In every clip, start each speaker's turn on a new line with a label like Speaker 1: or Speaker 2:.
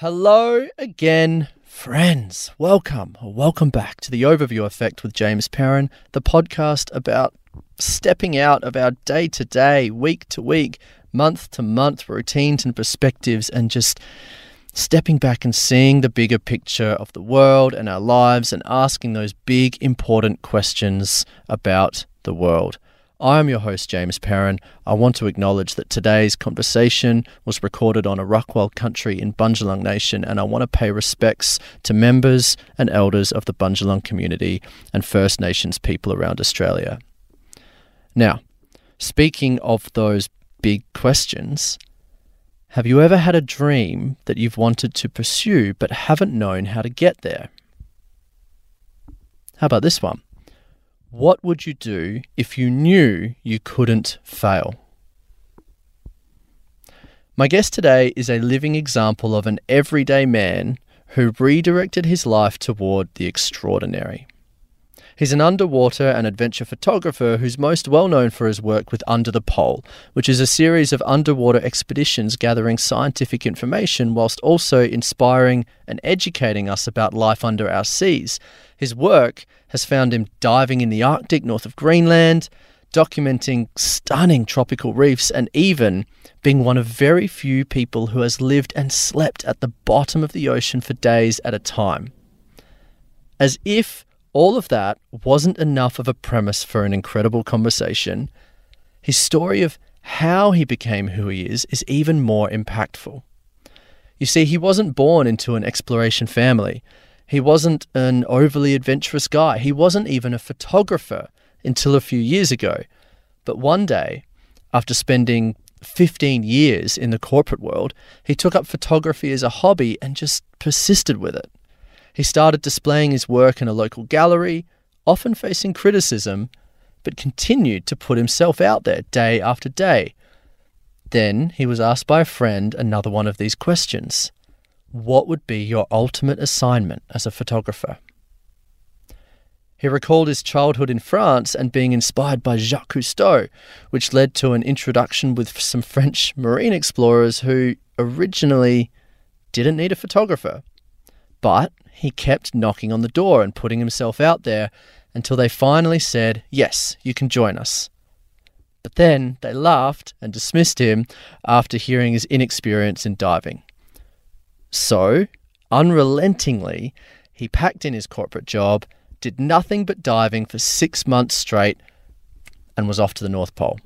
Speaker 1: Hello again, friends. Welcome or welcome back to the Overview Effect with James Perrin, the podcast about stepping out of our day to day, week to week, month to month routines and perspectives and just stepping back and seeing the bigger picture of the world and our lives and asking those big, important questions about the world. I am your host, James Perrin. I want to acknowledge that today's conversation was recorded on a Arakwal country in Bundjalung Nation, and I want to pay respects to members and elders of the Bundjalung community and First Nations people around Australia. Now, speaking of those big questions, have you ever had a dream that you've wanted to pursue but haven't known how to get there? How about this one? What would you do if you knew you couldn't fail? My guest today is a living example of an everyday man who redirected his life toward the extraordinary. He's an underwater and adventure photographer who's most well known for his work with Under the Pole, which is a series of underwater expeditions gathering scientific information whilst also inspiring and educating us about life under our seas. His work has found him diving in the Arctic north of Greenland, documenting stunning tropical reefs, and even being one of very few people who has lived and slept at the bottom of the ocean for days at a time. As if all of that wasn't enough of a premise for an incredible conversation, his story of how he became who he is is even more impactful. You see, he wasn't born into an exploration family. He wasn't an overly adventurous guy. He wasn't even a photographer until a few years ago. But one day, after spending 15 years in the corporate world, he took up photography as a hobby and just persisted with it. He started displaying his work in a local gallery, often facing criticism, but continued to put himself out there day after day. Then he was asked by a friend another one of these questions what would be your ultimate assignment as a photographer? He recalled his childhood in France and being inspired by Jacques Cousteau, which led to an introduction with some French marine explorers who originally didn't need a photographer. But he kept knocking on the door and putting himself out there until they finally said, Yes, you can join us. But then they laughed and dismissed him after hearing his inexperience in diving. So, unrelentingly, he packed in his corporate job, did nothing but diving for six months straight, and was off to the North Pole.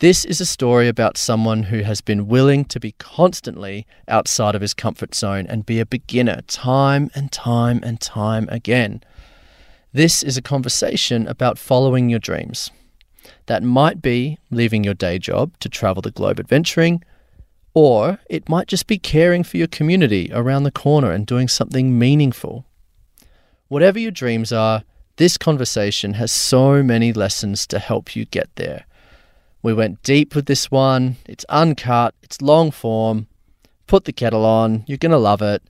Speaker 1: This is a story about someone who has been willing to be constantly outside of his comfort zone and be a beginner time and time and time again. This is a conversation about following your dreams. That might be leaving your day job to travel the globe adventuring, or it might just be caring for your community around the corner and doing something meaningful. Whatever your dreams are, this conversation has so many lessons to help you get there. We went deep with this one. It's uncut, it's long form. Put the kettle on, you're going to love it.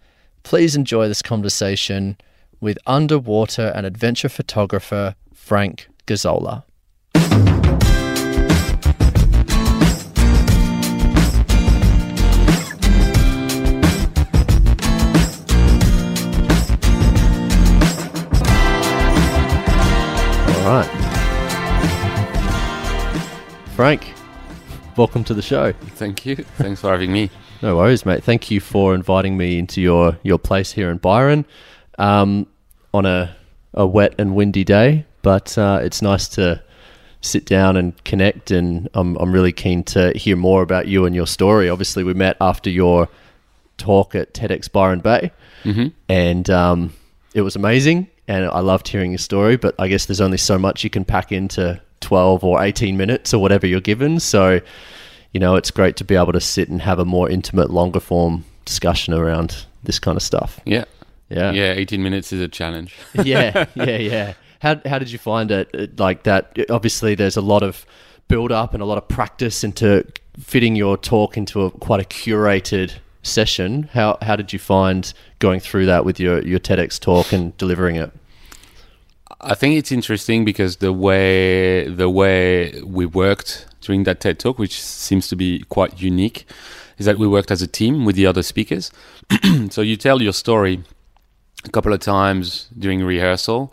Speaker 1: Please enjoy this conversation with underwater and adventure photographer Franck Gazzola. Right. Franck, welcome to the show.
Speaker 2: Thank you. Thanks for having me.
Speaker 1: No worries, mate. Thank you for inviting me into your, your place here in Byron um, on a, a wet and windy day, but uh, it's nice to sit down and connect. And I'm, I'm really keen to hear more about you and your story. Obviously, we met after your talk at TEDx Byron Bay,
Speaker 2: mm-hmm.
Speaker 1: and um, it was amazing and I loved hearing your story. But I guess there's only so much you can pack into 12 or 18 minutes or whatever you're given. So, you know, it's great to be able to sit and have a more intimate, longer form discussion around this kind of stuff.
Speaker 2: Yeah.
Speaker 1: Yeah.
Speaker 2: Yeah. 18 minutes is a challenge.
Speaker 1: yeah. Yeah. Yeah. How, how did you find it? Uh, like that, obviously, there's a lot of build up and a lot of practice into fitting your talk into a quite a curated session. How how did you find going through that with your your TEDx talk and delivering it?
Speaker 2: I think it's interesting because the way the way we worked during that TED talk, which seems to be quite unique, is that we worked as a team with the other speakers. so you tell your story a couple of times during rehearsal,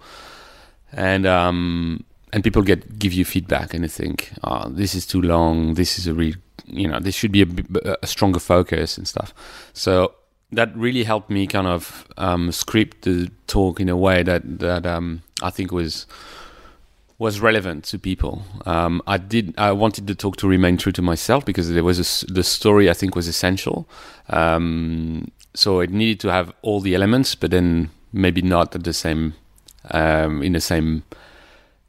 Speaker 2: and um, and people get give you feedback and they think, oh, this is too long. This is a re you know, this should be a, a stronger focus and stuff. So that really helped me kind of um, script the talk in a way that that um, I think was was relevant to people. Um, I did. I wanted the talk to remain true to myself because there was a, the story I think was essential. Um, so it needed to have all the elements, but then maybe not at the same um, in the same.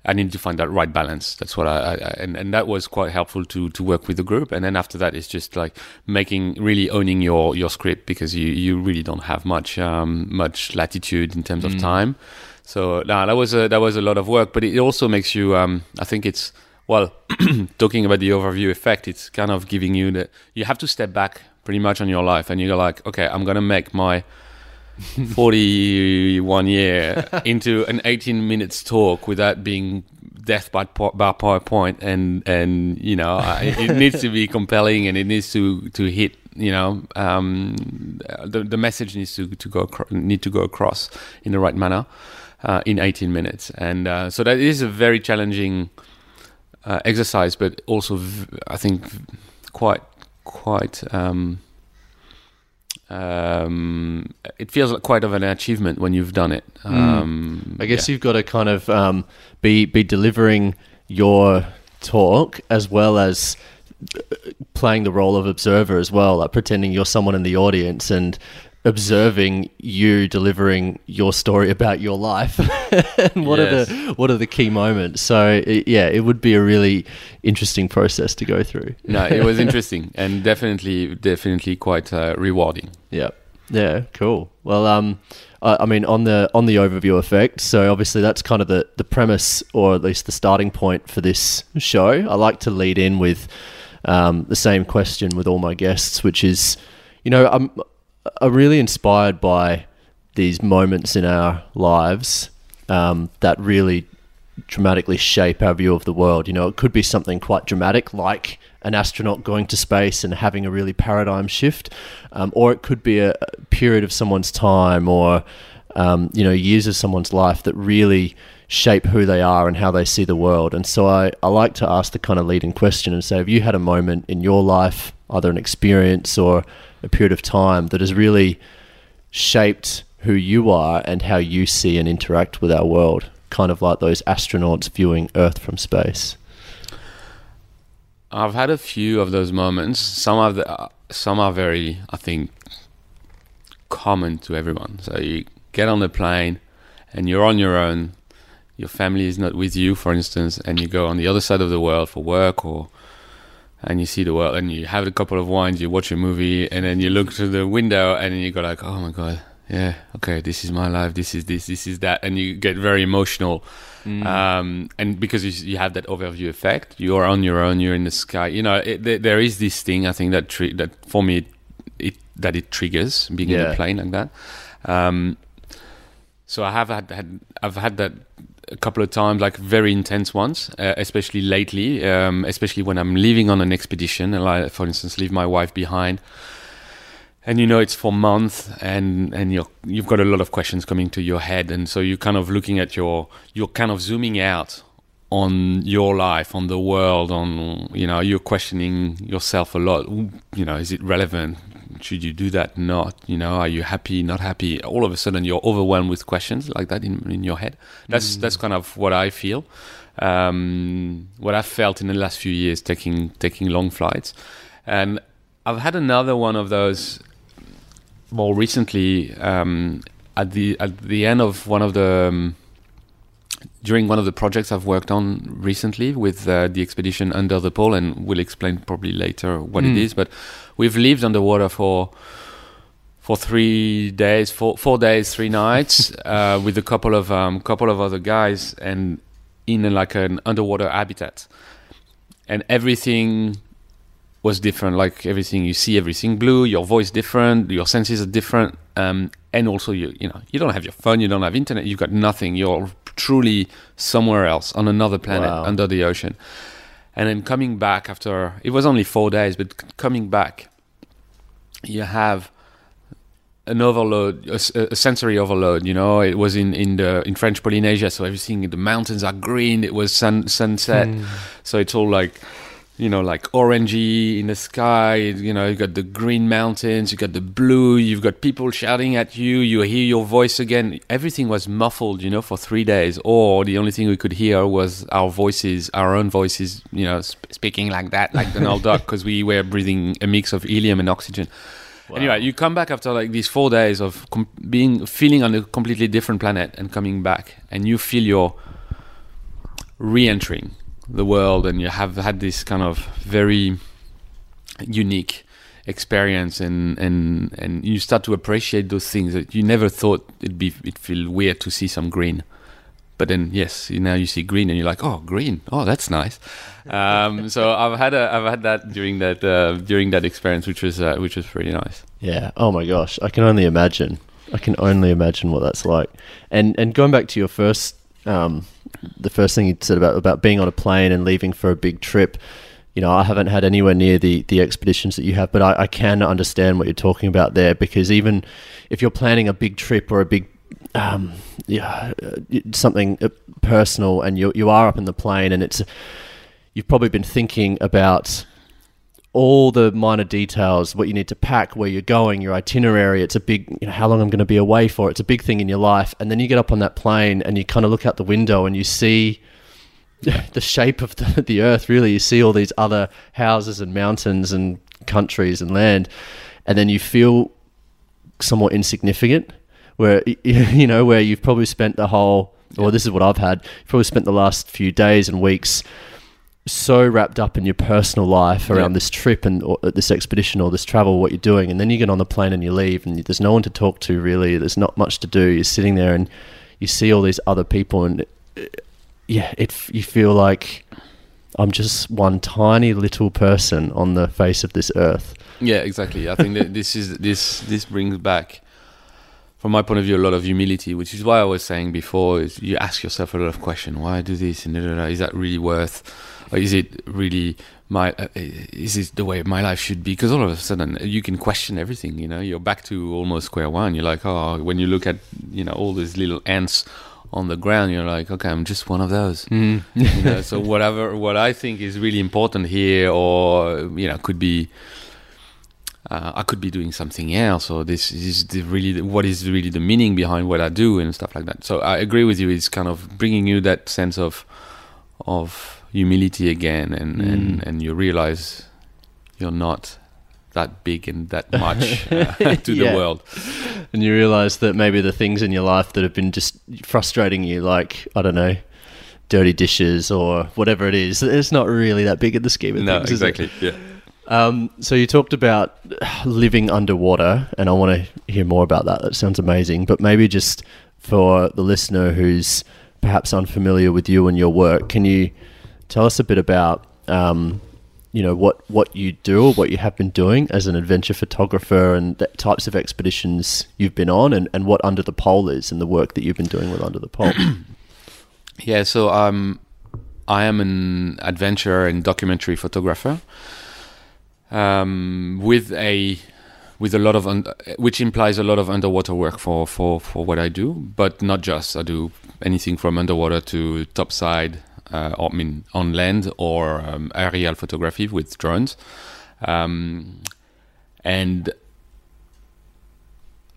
Speaker 2: I needed to find that right balance. That's what I, I, and and that was quite helpful to to work with the group. And then after that, it's just like making really owning your your script because you you really don't have much um, much latitude in terms mm. of time. So no, that was a that was a lot of work, but it also makes you. Um, I think it's well, talking about the overview effect. It's kind of giving you that you have to step back pretty much on your life, and you're like, okay, I'm gonna make my 41 year into an 18 minutes talk without being death by, by PowerPoint, and and you know it needs to be compelling and it needs to to hit. You know, um, the the message needs to to go need to go across in the right manner uh, in 18 minutes, and uh, so that is a very challenging uh, exercise, but also v- I think quite quite. Um, um, it feels like quite of an achievement when you've done it.
Speaker 1: Hmm. Um, I guess yeah. you've got to kind of um, be be delivering your talk as well as uh, playing the role of observer as well, like pretending you're someone in the audience and observing you delivering your story about your life. And what yes. are the what are the key moments? So it, yeah it would be a really interesting process to go through.
Speaker 2: No it was interesting and definitely definitely quite uh, rewarding.
Speaker 1: Yeah yeah cool. Well um I, I mean on the on the overview effect so obviously that's kind of the the premise or at least the starting point for this show. I like to lead in with um, the same question with all my guests which is you know i'm are really inspired by these moments in our lives um, that really dramatically shape our view of the world. You know, it could be something quite dramatic, like an astronaut going to space and having a really paradigm shift, um, or it could be a, period of someone's time or um, you know years of someone's life that really shape who they are and how they see the world. And so I, I like to ask the kind of leading question and say, have you had a moment in your life, either an experience or a period of time that has really shaped who you are and how you see and interact with our world, kind of like those astronauts viewing Earth from space.
Speaker 2: I've had a few of those moments. Some of the, uh, some are very, I think, common to everyone. So you get on the plane and you're on your own. Your family is not with you, for instance, and you go on the other side of the world for work or and you see the world and you have a couple of wines, you watch a movie, and then you look through the window and then you go like, oh my god, yeah, okay, this is my life, this is this, this is that, and you get very emotional. Mm. Um, and because you, you, have that overview effect, you are on your own, you're in the sky. You know, it, there, there is this thing I think that tri- that for me it, it, that it triggers being yeah. in a plane like that. Um, so I have had, had I've had that a couple of times, like very intense ones, uh, especially lately, um, especially when I'm leaving on an expedition, and like, for instance, leave my wife behind. And you know it's for months, and and you you've got a lot of questions coming to your head, and so you're kind of looking at your you're kind of zooming out on your life, on the world, on you know you're questioning yourself a lot. You know, is it relevant? should you do that not you know are you happy not happy all of a sudden you're overwhelmed with questions like that in, in your head that's mm. that's kind of what i feel um, what i felt in the last few years taking taking long flights and i've had another one of those more recently um, at the at the end of one of the um, during one of the projects I've worked on recently with uh, the expedition Under the Pole, and we'll explain probably later what mm. it hmm. But we've lived underwater for for three days, four four days, three nights, uh, with a couple of um, couple of other guys, and in a, like an underwater habitat, and everything was different. Like everything you see, everything blue. Your voice different. Your senses are different. Um, and also, you you know, you don't have your phone. You don't have internet. You've got nothing. You're truly somewhere else on another planet wow. under the ocean. And then coming back after it was only four days, but coming back you have an overload, a sensory overload. You know, it was in in the in French Polynesia, so everything the mountains are green. It was sun sunset, so it's all like you know like orangey in the sky. You know, you got the green mountains, you got the blue, you've got people shouting at you. You hear your voice again. Everything was muffled, you know, for three days, or the only thing we could hear was our voices, our own voices. You know, sp- speaking like that, like Donald Duck, because we were breathing a mix of helium and oxygen. Anyway, you come back after like these four days of com- being feeling on a completely different planet and coming back, and you feel you're re-entering the world, and you have had this kind of very unique experience, and and and you start to appreciate those things that you never thought it'd be it'd feel weird to see some green. But then, yes, you- now you see green, and you're like, "Oh, green! Oh, that's nice." Um, so I've had a, I've had that during that uh, during that experience, which was uh, which was pretty nice.
Speaker 1: Yeah. Oh my gosh, I can only imagine. I can only imagine what that's like. And and going back to your first, um, the first thing you said about about being on a plane and leaving for a big trip. You know, I haven't had anywhere near the the expeditions that you have, but I, I can understand what you're talking about there because even if you're planning a big trip or a big um, yeah, uh, something uh, personal, and you you are up in the plane, and it's you've probably been thinking about all the minor details, what you need to pack, where you're going, your itinerary. It's a big, you know, how long I'm going to be away for. It's a big thing in your life. And then you get up on that plane and you kind of look out the window and you see the shape of the, the earth, really. You see all these other houses and mountains and countries and land. And then you feel somewhat insignificant, where, you know, where you've probably spent the whole, or this is what I've had, you've probably spent the last few days and weeks so wrapped up in your personal life around
Speaker 2: Yeah.
Speaker 1: this trip and or uh, this expedition or this travel, what you're doing, and then you get on the plane and you leave, and there's no one to talk to really. There's not much to do. You're sitting there and you see all these other people, and uh, yeah, it you feel like I'm just one tiny little person on the face of this earth.
Speaker 2: Yeah, exactly. I think that this is this this brings back, from my point of view, a lot of humility, which is why I was saying before is you ask yourself a lot of questions. Why I do this? And da, da, da, is that really worth? Or is it really my? Uh, is it the way my life should be? Because all of a sudden you can question everything. You know, you're back to almost square one. You're like, oh, when you look at you know all these little ants on the ground, you're like, okay, I'm just one of those you know, so whatever what I think is really important here, or you know, could be uh, I could be doing something else, or this is the really the, what is really the meaning behind what I do and stuff like that. So I agree with you. It's kind of bringing you that sense of of humility again, and and, and you realize you're not that big and that much uh, to
Speaker 1: Yeah.
Speaker 2: the world.
Speaker 1: And you realize that maybe the things in your life that have been just frustrating you, like, I don't know, dirty dishes or whatever it is, it's not really that big in the scheme of
Speaker 2: No,
Speaker 1: things. is it?
Speaker 2: exactly. Yeah.
Speaker 1: Um, so you talked about living underwater, and I want to hear more about that. That sounds amazing. But maybe just for the listener who's perhaps unfamiliar with you and your work, can you tell us a bit about, um, you know, what what you do or what you have been doing as an adventure photographer and the types of expeditions you've been on, and, and what Under the Pole is and the work that you've been doing with Under the Pole.
Speaker 2: Yeah, so um, I am an adventure and documentary photographer um, with a with a lot of un- which implies a lot of underwater work for, for, for what I do, but not just. I do anything from underwater to topside, or, I mean on land or um, aerial photography with drones, um, and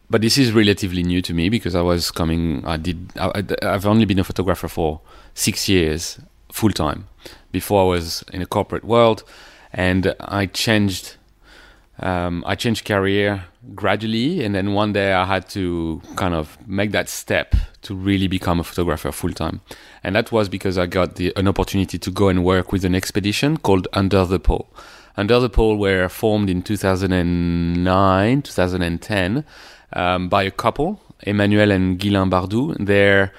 Speaker 2: but this is relatively new to me because I was coming. I did. I, I've only been a photographer for six years full time. Before I was in a corporate world, and I changed. Um, I changed career gradually, and then one day I had to kind of make that step to really become a photographer full time, and that was because I got the, an opportunity to go and work with an expedition called Under the Pole. Under the Pole were formed in 2009, 2010 um, by a couple, Emmanuelle and Ghislain Bardout. They're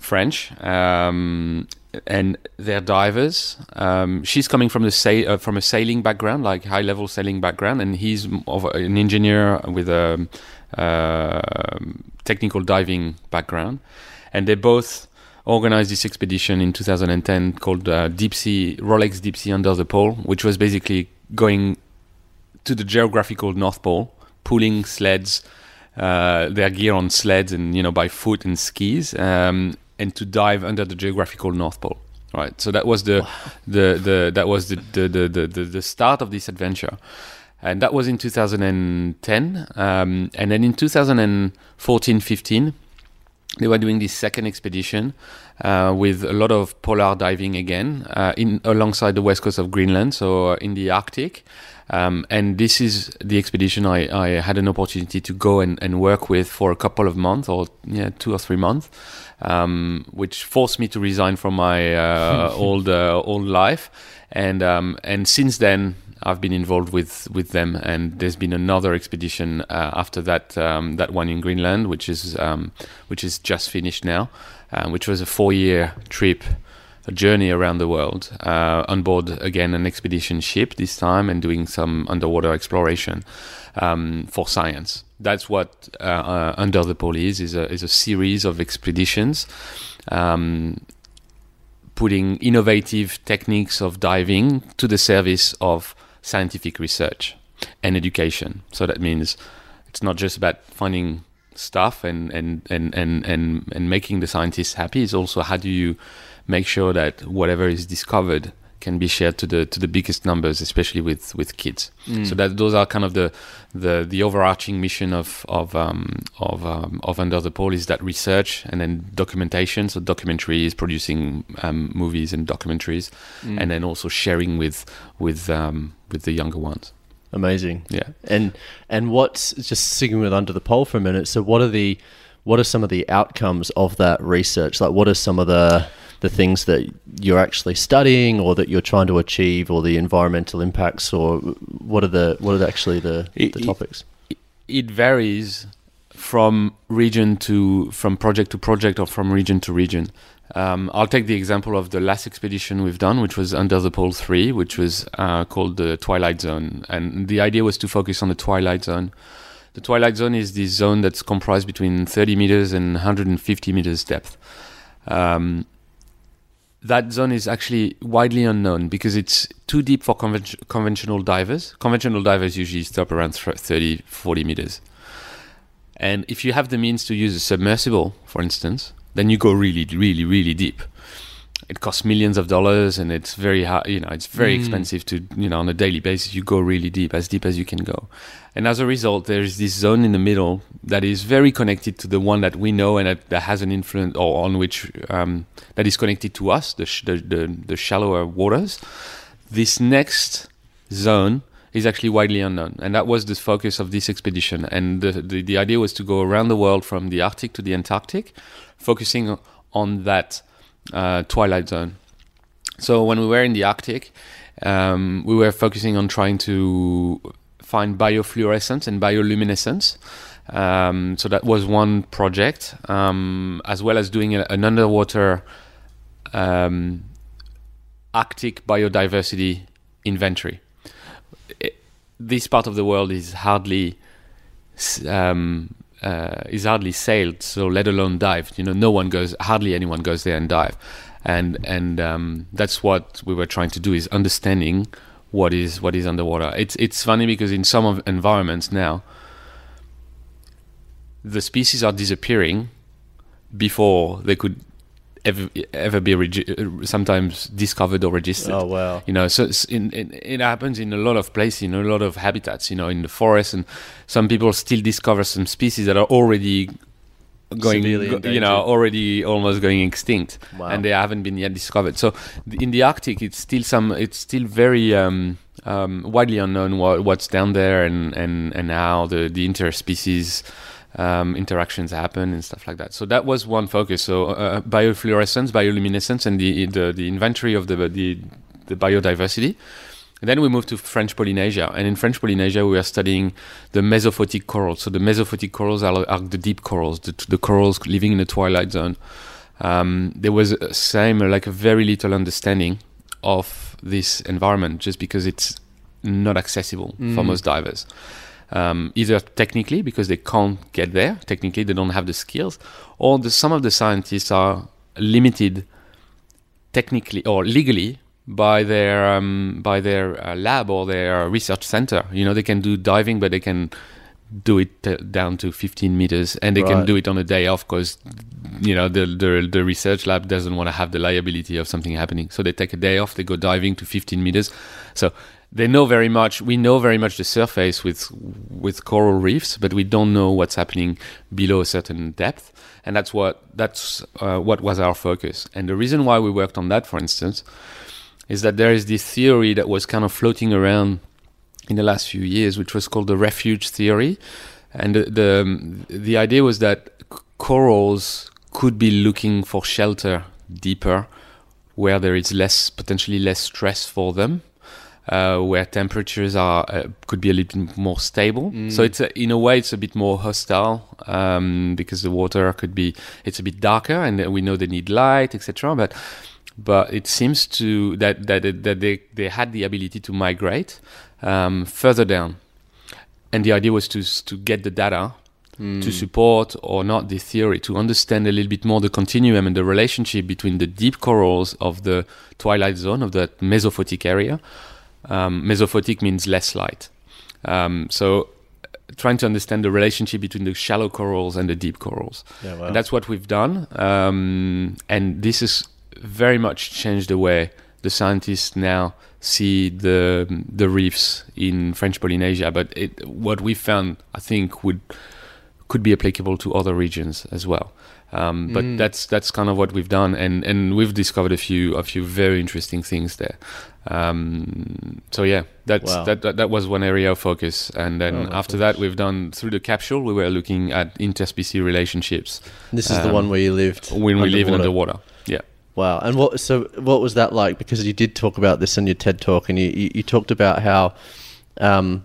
Speaker 2: French, um, and they're divers. Um, she's coming from the uh, from a sailing background, like high level sailing background, and he's an engineer with a um technical diving background. And they both organized this expedition in 2010 called uh, Deep Sea Rolex Deep Sea Under the Pole, which was basically going to the geographical North Pole pulling sleds, uh, their gear on sleds and you know by foot and skis, um, and to dive under the geographical North Pole. Right. So that was the wow. the, the that was the the, the the the start of this adventure. And that was in 2010. Um, and then in 2014 15, they were doing this second expedition uh, with a lot of polar diving again uh, in alongside the west coast of Greenland, so uh, in the Arctic. Um, and this is the expedition I, I, had an opportunity to go and, and, work with for a couple of months, or yeah, two or three months, um, which forced me to resign from my uh, old uh, old life. And um, and since then, I've been involved with with them, and there's been another expedition uh, after that um, that one in Greenland, which is um, which is just finished now, uh, which was a four year trip, a journey around the world uh, on board again an expedition ship this time, and doing some underwater exploration um, for science. That's what uh, uh, Under the Pole is is a is a series of expeditions. Um, putting innovative techniques of diving to the service of scientific research and education. So that means it's not just about finding stuff and and and and and, and making the scientists happy. It's also how do you make sure that whatever is discovered can be shared to the to the biggest numbers, especially with with kids. Mm. So that those are kind of the the the overarching mission of of um, of um, of Under the Pole is that research and then documentation. So documentaries, producing um, movies and documentaries, mm. and then also sharing with with um, with the younger ones.
Speaker 1: Amazing.
Speaker 2: Yeah.
Speaker 1: And and what's just sticking with Under the Pole for a minute. So what are the what are some of the outcomes of that research? Like what are some of the the things that you're actually studying or that you're trying to achieve or the environmental impacts or what are the what are actually the, it, the topics
Speaker 2: it, it, varies from region to from project to project or from region to region um, I'll take the example of the last expedition we've done, which was under the pole three, which was uh, called the Twilight Zone, and the idea was to focus on the Twilight Zone. The Twilight Zone is this zone that's comprised between 30 meters and 150 meters depth. Um, that zone is actually widely unknown because it's too deep for conven- conventional divers. Conventional divers usually stop around 30, 40 meters. And if you have the means to use a submersible, for instance, then you go really, really, really deep. It costs millions of dollars, and it's very hard. You know, it's very mm. expensive to you know on a daily basis. You go really deep, as deep as you can go, and as a result, there is this zone in the middle that is very connected to the one that we know and that, that has an influence, or on which um, that is connected to us, the, sh- the, the the shallower waters. This next zone is actually widely unknown. And that was the focus of this expedition. And the, the, the, idea was to go around the world from the Arctic to the Antarctic, focusing on that uh, twilight zone. So when we were in the Arctic, um, we were focusing on trying to find biofluorescence and bioluminescence. Um, so that was one project, um, as well as doing a, an underwater um, Arctic biodiversity inventory. It, this part of the world is hardly um, uh, is hardly sailed, so let alone dived. You know, no one goes, hardly anyone goes there and dive, and and um, that's what we were trying to do is understanding what is what is underwater. It's it's funny because in some of environments now, the species are disappearing before they could ever ever be regi- sometimes discovered or registered.
Speaker 1: Oh wow!
Speaker 2: You know, so in, in, it happens in a lot of places, in a lot of habitats. You know, in the forest, and some people still discover some species that are already going, go, you know, already almost going extinct, wow. and they haven't been yet discovered. So in the Arctic, it's still some, it's still very. Um, um, widely unknown what, what's down there and, and, and how the, the interspecies um, interactions happen and stuff like that. So that was one focus. So uh, uh, biofluorescence, bioluminescence, and the, the, the inventory of the, the the biodiversity. And then we moved to French Polynesia, and in French Polynesia we are studying the mesophotic corals. So the mesophotic corals are, are the deep corals, the, the, corals living in the twilight zone. Um, there was a same like a very little understanding of this environment just because it's not accessible mm. for most divers um, either technically because they can't get there, technically they don't have the skills, or the, some of the scientists are limited technically or legally by their um, by their uh, lab or their research center. You know, they can do diving, but they can do it uh, down to 15 meters, and they can do it on a day off because you know the, the the research lab doesn't want to have the liability of something happening. So they take a day off, they go diving to 15 meters. So they know very much. We know very much the surface with with coral reefs, but we don't know what's happening below a certain depth, and that's what that's uh, what was our focus. And the reason why we worked on that, for instance, is that there is this theory that was kind of floating around in the last few years, which was called the refuge theory, and the the, the idea was that corals could be looking for shelter deeper, where there is less potentially less stress for them, uh, where temperatures are uh, could be a little bit more stable. So it's a, in a way it's a bit more hostile um, because the water could be it's a bit darker, and we know they need light, etc. But but it seems to that that that they they had the ability to migrate um, further down, and the idea was to to get the data to support or not the theory to understand a little bit more the continuum and the relationship between the deep corals of the twilight zone of that mesophotic area. Um, mesophotic means less light, um, so trying to understand the relationship between the shallow corals and the deep corals.
Speaker 1: Yeah, wow.
Speaker 2: And that's what we've done. Um, and this has very much changed the way the scientists now see the the reefs in French Polynesia. But it, what we found, I think, would could be applicable to other regions as well. Um, but
Speaker 1: Mm.
Speaker 2: that's that's kind of what we've done, and, and we've discovered a few a few very interesting things there. Um, so yeah, that's
Speaker 1: Wow.
Speaker 2: that, that that was one area of focus, and then
Speaker 1: Oh
Speaker 2: after
Speaker 1: goodness.
Speaker 2: that, we've done through the capsule. We were looking at interspecies relationships
Speaker 1: this is the
Speaker 2: um,
Speaker 1: one where you lived
Speaker 2: when we live in
Speaker 1: underwater.
Speaker 2: underwater. Yeah.
Speaker 1: Wow. And what so what was that like? Because you did talk about this in your TED talk, and you, you, you talked about how um,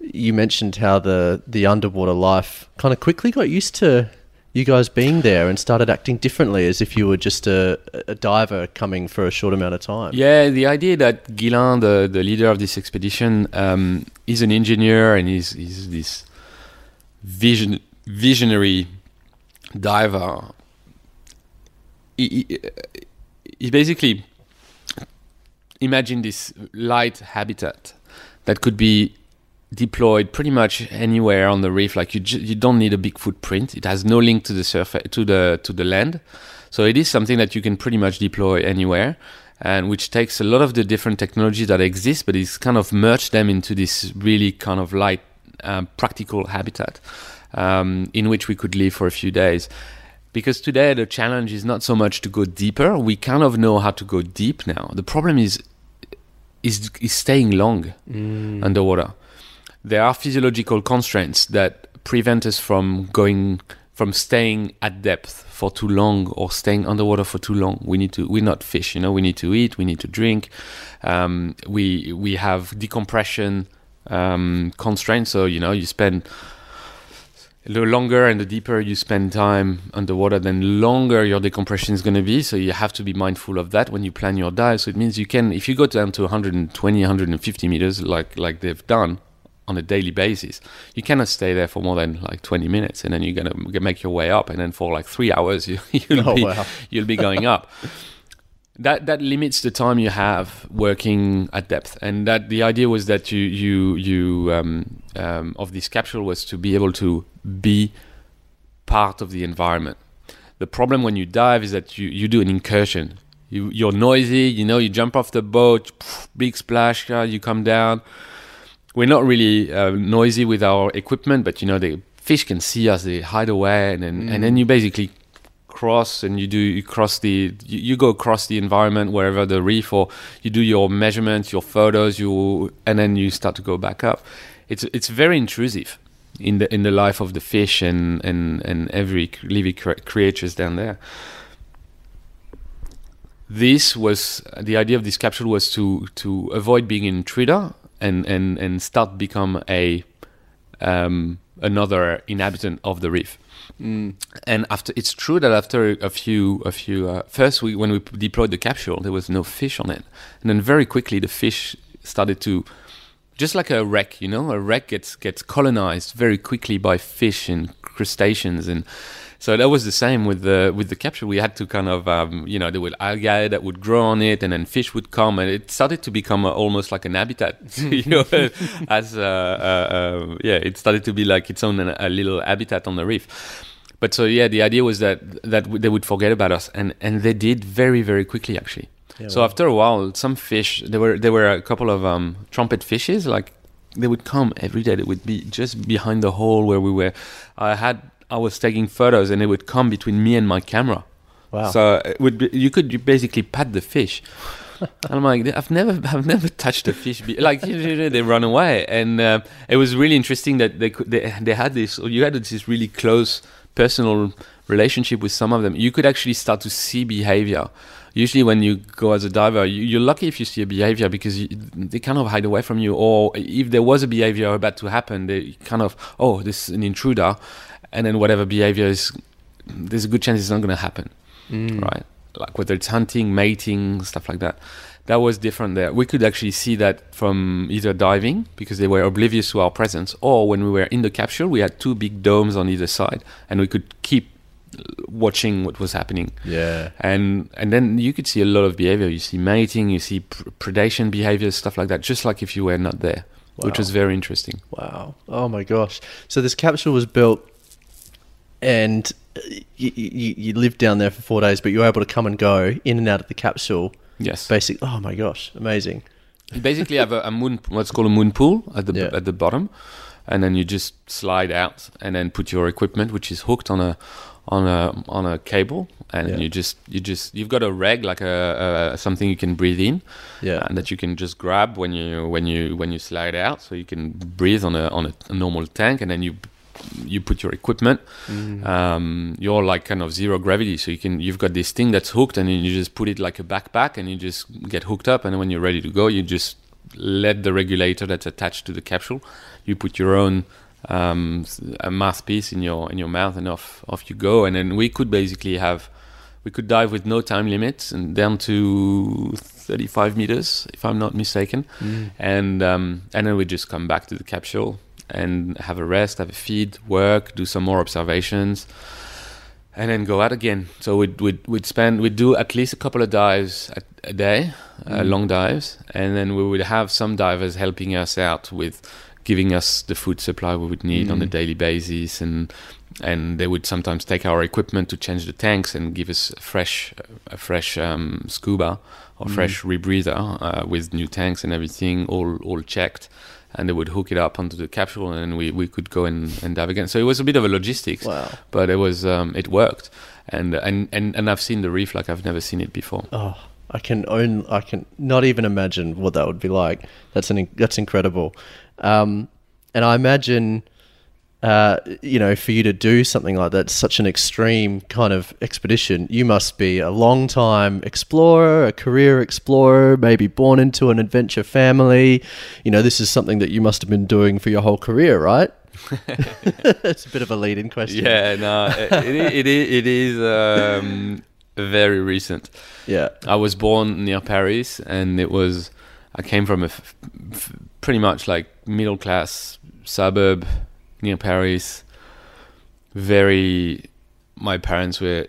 Speaker 1: you mentioned how the the underwater life kind of quickly got used to you guys being there and started acting differently, as if you were just a, a diver coming for a short amount of time.
Speaker 2: Yeah, the idea that Ghislain, the, the leader of this expedition, um, is an engineer and he's, he's this vision, visionary diver. He, he, he basically imagined this light habitat that could be deployed pretty much anywhere on the reef. Like you, ju- you don't need a big footprint. It has no link to the surface to the to the land, so it is something that you can pretty much deploy anywhere, and which takes a lot of the different technologies that exist, but it's kind of merged them into this really kind of light, um, practical habitat um, in which we could live for a few days. Because today the challenge is not so much to go deeper. We kind of know how to go deep now. The problem is is is staying long underwater. There are physiological constraints that prevent us from going from staying at depth for too long or staying underwater for too long. We need to. We're not fish, you know. We need to eat. We need to drink. Um, we we have decompression um, constraints. So you know, you spend the longer and the deeper you spend time underwater, then longer your decompression is going to be. So you have to be mindful of that when you plan your dive. So it means you can, if you go down to 120, 150 meters, like like they've done on a daily basis, you cannot stay there for more than like 20 minutes, and then you're going to make your way up, and then for like three hours you, you'll
Speaker 1: Oh,
Speaker 2: be
Speaker 1: wow.
Speaker 2: you'll be going up. That that limits the time you have working at depth, and that the idea was that you you you um, um, of this capsule was to be able to be part of the environment. The problem when you dive is that you, you do an incursion. You you're noisy, you know. You jump off the boat, big splash, you come down. We're not really uh, noisy with our equipment, but you know the fish can see us. They hide away, and then and then you basically cross and you do you cross the you, you go across the environment wherever the reef or you do your measurements your photos you and then you start to go back up it's it's very intrusive in the in the life of the fish and and and every living cre- creatures down there this was the idea of this capsule was to to avoid being an intruder and and and start become a um, another inhabitant of the reef. And after it's true that after a few a few uh, first we when we deployed the capsule there was no fish on it. And then very quickly the fish started to just like a wreck you know a wreck gets gets colonized very quickly by fish and crustaceans and So that was the same with the with the capture. We had to kind of um, you know there were algae that would grow on it, and then fish would come, and it started to become a, almost like an habitat. you know, as uh, uh, uh, yeah, it started to be like its own a little habitat on the reef. But so yeah, the idea was that that they would forget about us, and and they did very very quickly actually. Yeah, so after a while, some fish there were there were a couple of um, trumpet fishes like they would come every day. They would be just behind the hole where we were. I had I was taking photos, and it would come between me and my camera.
Speaker 1: Wow!
Speaker 2: So it would be, you could basically pat the fish. and I'm like, I've never, I've never touched a fish. Be- like they run away, and uh, it was really interesting that they could, they, they had this. You had this really close personal relationship with some of them. You could actually start to see behavior usually when you go as a diver, you, are lucky if you see a behavior because you, they kind of hide away from you. Or if there was a behavior about to happen, they kind of, oh, this is an intruder. And then whatever behavior is, there's a good chance it's not going to happen. Mm. Right? Like whether it's hunting, mating, stuff like that. That was different there. We could actually see that from either diving because they were oblivious to our presence, or when we were in the capsule, we had two big domes on either side, and we could keep watching what was happening.
Speaker 1: Yeah.
Speaker 2: And and then you could see a lot of behavior. You see mating, you see pr- predation behavior, stuff like that, just like if you were not there, wow. which was very interesting.
Speaker 1: Wow. Oh my gosh. So this capsule was built and uh, you, you, you lived down there for four days, but you were able to come and go in and out of the capsule.
Speaker 2: Yes.
Speaker 1: Basically, oh my gosh, amazing.
Speaker 2: You basically have a, a moon, what's called a moon pool at the yeah. at the bottom, and then you just slide out and then put your equipment, which is hooked on a on a on a cable, and yeah. you just you just you've got a reg like a, a, something you can breathe in,
Speaker 1: yeah,
Speaker 2: and that you can just grab when you when you when you slide out, so you can breathe on a on a, a normal tank, and then you you put your equipment. Mm. Um, you're like kind of zero gravity, so you can you've got this thing that's hooked, and you just put it like a backpack, and you just get hooked up, and when you're ready to go, you just let the regulator that's attached to the capsule. You put your own um, a mouthpiece in your in your mouth, and off off you go. And then we could basically have we could dive with no time limits and down to 35 meters, if I'm not mistaken. Mm. And um, and then we just come back to the capsule and have a rest, have a feed, work, do some more observations, and then go out again. So we'd we'd, we'd spend we'd do at least a couple of dives a, a day, uh, mm. uh, long dives, and then we would have some divers helping us out with giving us the food supply we would need mm. on a mm. daily basis and and they would sometimes take our equipment to change the tanks and give us a fresh a fresh um, scuba or mm. fresh rebreather uh, with new tanks and everything all all checked and they would hook it up onto the capsule and we, we could go and, and dive again. So it was a bit of a logistics
Speaker 1: wow.
Speaker 2: but it was um, it worked. And, and and and I've seen the reef like I've never seen it before.
Speaker 1: Oh I can own I can not even imagine what that would be like. That's an that's incredible. Um, and I imagine, uh, you know, for you to do something like that, such an extreme kind of expedition, you must be a long time explorer, a career explorer, maybe born into an adventure family. You know, this is something that you must have been doing for your whole career, right? it's a bit of a lead-in question.
Speaker 2: Yeah, no, it, it, it, it is um, very recent.
Speaker 1: Yeah,
Speaker 2: I was born near Paris, and it was I came from a f- f- pretty much like middle class suburb near Paris. Very, my parents were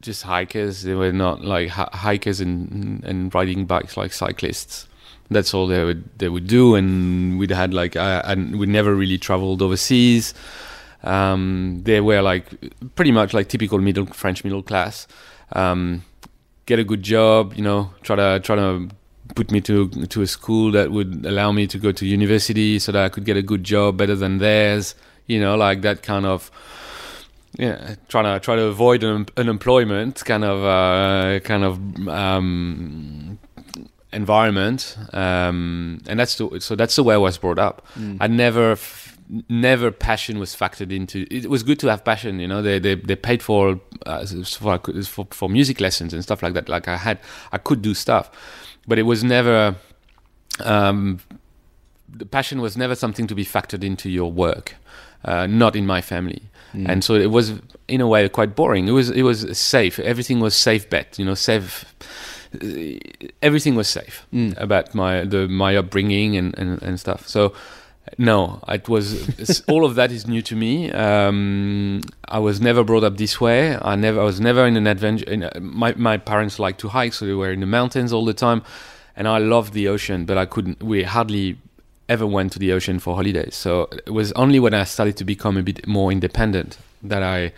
Speaker 2: just hikers. They were not like hikers and and riding bikes like cyclists. That's all they would they would do, and we'd had like uh, and we never really traveled overseas. Um, they were like pretty much like typical middle French middle class. Um, get a good job, you know, try to try to put me to to a school that would allow me to go to university so that I could get a good job better than theirs. You know, like that kind of yeah, trying to try to avoid un- unemployment kind of uh, kind of um, environment, um, and that's the, so that's the way I was brought up. Mm. I never. Never passion was factored into it was good to have passion you know they they, they paid for, uh, for, for for music lessons and stuff like that like i had i could do stuff but it was never um, the passion was never something to be factored into your work. Uh, not in my family, mm. and so it was in a way quite boring. It was it was safe. Everything was safe bet. You know, safe. Everything was safe mm. about my the my upbringing and, and, and stuff. So No, it was all of that is new to me. Um, I was never brought up this way. I never I was never in an adventure. In a, my my parents liked to hike, so they were in the mountains all the time, and I loved the ocean, but I couldn't. We hardly ever went to the ocean for holidays. So it was only when I started to become a bit more independent that I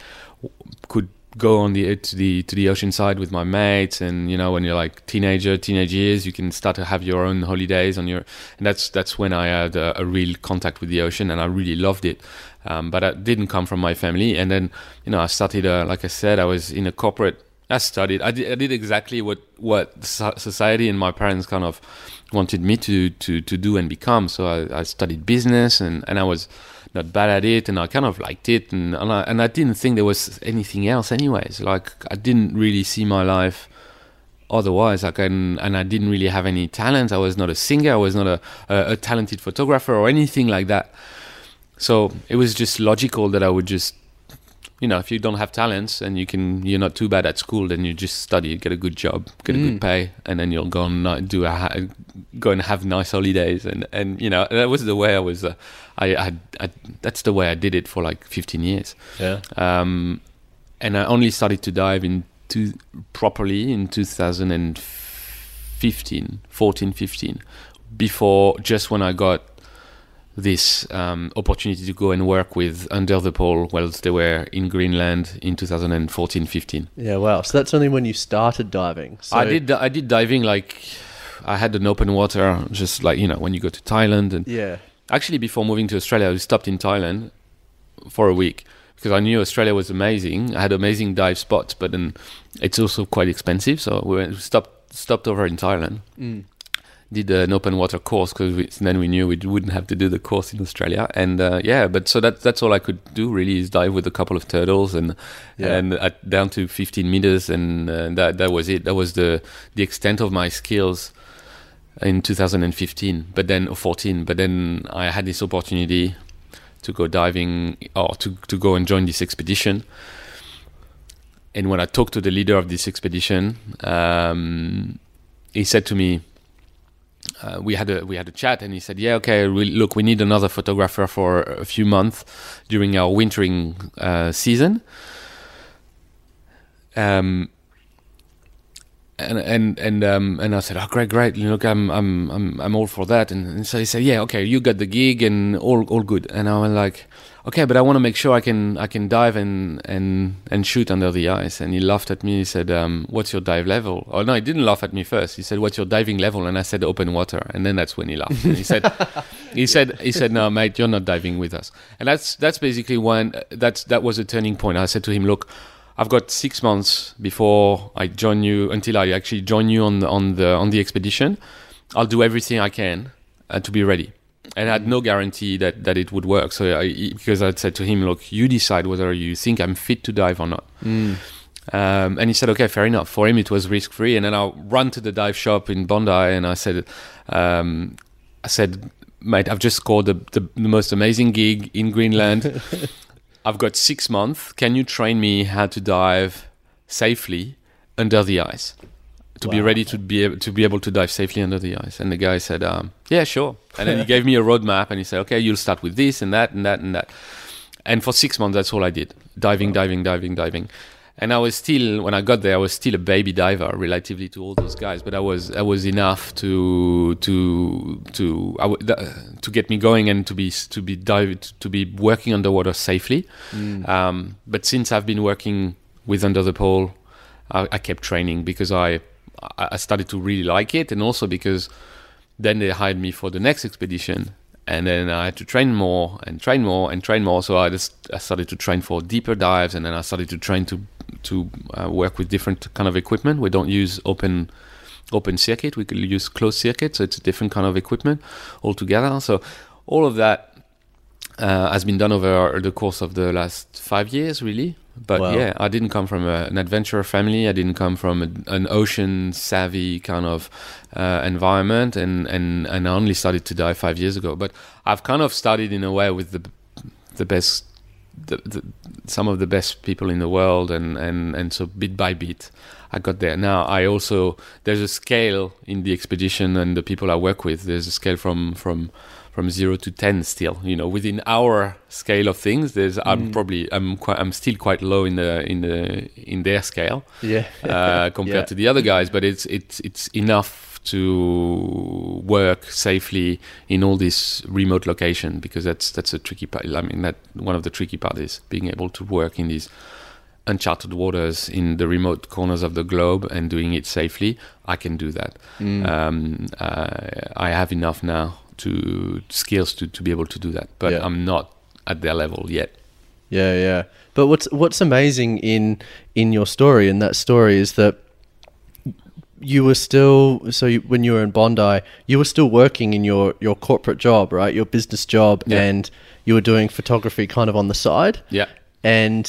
Speaker 2: could go on the to the to the ocean side with my mates and you know when you're like teenager teenage years you can start to have your own holidays on your and that's that's when I had a, a real contact with the ocean and I really loved it. Um, but it didn't come from my family. And then you know I started uh, like I said I was in a corporate I studied I did, I did exactly what what society and my parents kind of wanted me to to to do and become. So I, I studied business and and I was not bad at it and I kind of liked it and and I, and I didn't think there was anything else anyways. Like I didn't really see my life otherwise. Like and, and I didn't really have any talent. I was not a singer. I was not a, a, a talented photographer or anything like that. So it was just logical that I would just you know if you don't have talents and you can you're not too bad at school then you just study get a good job get a
Speaker 1: Mm.
Speaker 2: good pay and then you'll go and do a go and have nice holidays and and you know that was the way I was uh, I, I I that's the way I did it for like 15 years
Speaker 1: Yeah.
Speaker 2: um, and I only started to dive in two, properly in 2015, 14, 15, before just when I got this um, opportunity to go and work with Under the Pole whilst they were in Greenland in 2014, 15.
Speaker 1: Yeah. Wow. So that's only when you started diving. So
Speaker 2: I did I did diving like I had an open water, just like you know when you go to Thailand and
Speaker 1: Yeah.
Speaker 2: actually before moving to Australia, I stopped in Thailand for a week because I knew Australia was amazing. I had amazing dive spots, but then it's also quite expensive. So we went, stopped stopped over in Thailand,
Speaker 1: Mm.
Speaker 2: Did an open water course because then we knew we wouldn't have to do the course in Australia. And uh, yeah, but so that that's all I could do really is dive with a couple of turtles and
Speaker 1: Yeah.
Speaker 2: and at, down to 15 meters, and uh, that that was it. That was the the extent of my skills in 2015 but then or 14 but then i had this opportunity to go diving or to, to go and join this expedition and when i talked to the leader of this expedition um, he said to me uh, we had a we had a chat and he said yeah okay we, look we need another photographer for a few months during our wintering uh, season. Um, and and and um and I said, oh great, great. Look, I'm I'm I'm I'm all for that. And, and so he said, yeah, okay, you got the gig and all all good. And I was like, okay, but I want to make sure I can I can dive and and and shoot under the ice. And he laughed at me. He said, um, what's your dive level? Oh no, he didn't laugh at me first. He said, what's your diving level? And I said, open water. And then that's when he laughed. And he said, he said he said, no, mate, you're not diving with us. And that's that's basically when that's that was a turning point. I said to him, look. I've got six months before I join you until I actually join you on the on the on the expedition. I'll do everything I can uh, to be ready. And I had no guarantee that, that it would work. So I, because I'd said to him, look, you decide whether you think I'm fit to dive or not.
Speaker 1: Mm.
Speaker 2: Um, and he said, okay, fair enough. For him, it was risk free. And then I ran to the dive shop in Bondi and I said, um, I said, mate, I've just scored the, the, the most amazing gig in Greenland. I've got six months. Can you train me how to dive safely under the ice? To be ready to be able to be able to dive safely under the ice. And the guy said, um, "Yeah, sure." And then he gave me a roadmap, and he said, "Okay, you'll start with this and that and that and that." And for six months, that's all I did: diving, diving, diving, diving. And I was still, when I got there, I was still a baby diver relatively to all those guys. But I was, I was enough to to to I w- th- to get me going and to be to be dive to be working underwater safely.
Speaker 1: Mm.
Speaker 2: Um, but since I've been working with Under the Pole, I, I kept training because I I I started to really like it, and also because then they hired me for the next expedition, and then I had to train more and train more and train more. So I just I started to train for deeper dives, and then I started to train to to uh, work with different kind of equipment. We don't use open open circuit. We could use closed circuit, so it's a different kind of equipment altogether. So all of that uh, has been done over the course of the last five years, really. But
Speaker 1: Wow.
Speaker 2: yeah, I didn't come from a, an adventurer family. I didn't come from a, an ocean savvy kind of uh, environment, and, and and I only started to dive five years ago. But I've kind of started in a way with the the best. The, the, some of the best people in the world, and, and, and so bit by bit, I got there. Now I also there's a scale in the expedition and the people I work with. There's a scale from from from zero to ten still. You know, within our scale of things, there's I'm
Speaker 1: Mm.
Speaker 2: probably I'm quite I'm still quite low in the in the in their scale
Speaker 1: Yeah.
Speaker 2: uh, compared
Speaker 1: Yeah.
Speaker 2: to the other guys, but it's it's it's enough to work safely in all this remote location because that's that's a tricky part. I mean, that one of the tricky part is being able to work in these uncharted waters in the remote corners of the globe and doing it safely. I can do that.
Speaker 1: Mm.
Speaker 2: Um, uh, I have enough now to skills to, to be able to do that, but
Speaker 1: Yeah.
Speaker 2: I'm not at their level yet.
Speaker 1: Yeah, yeah. But what's what's amazing in in your story in that story is that you were still so you, when you were in Bondi, you were still working in your your corporate job, right? Your business job,
Speaker 2: Yeah.
Speaker 1: and you were doing photography kind of on the side,
Speaker 2: Yeah.
Speaker 1: and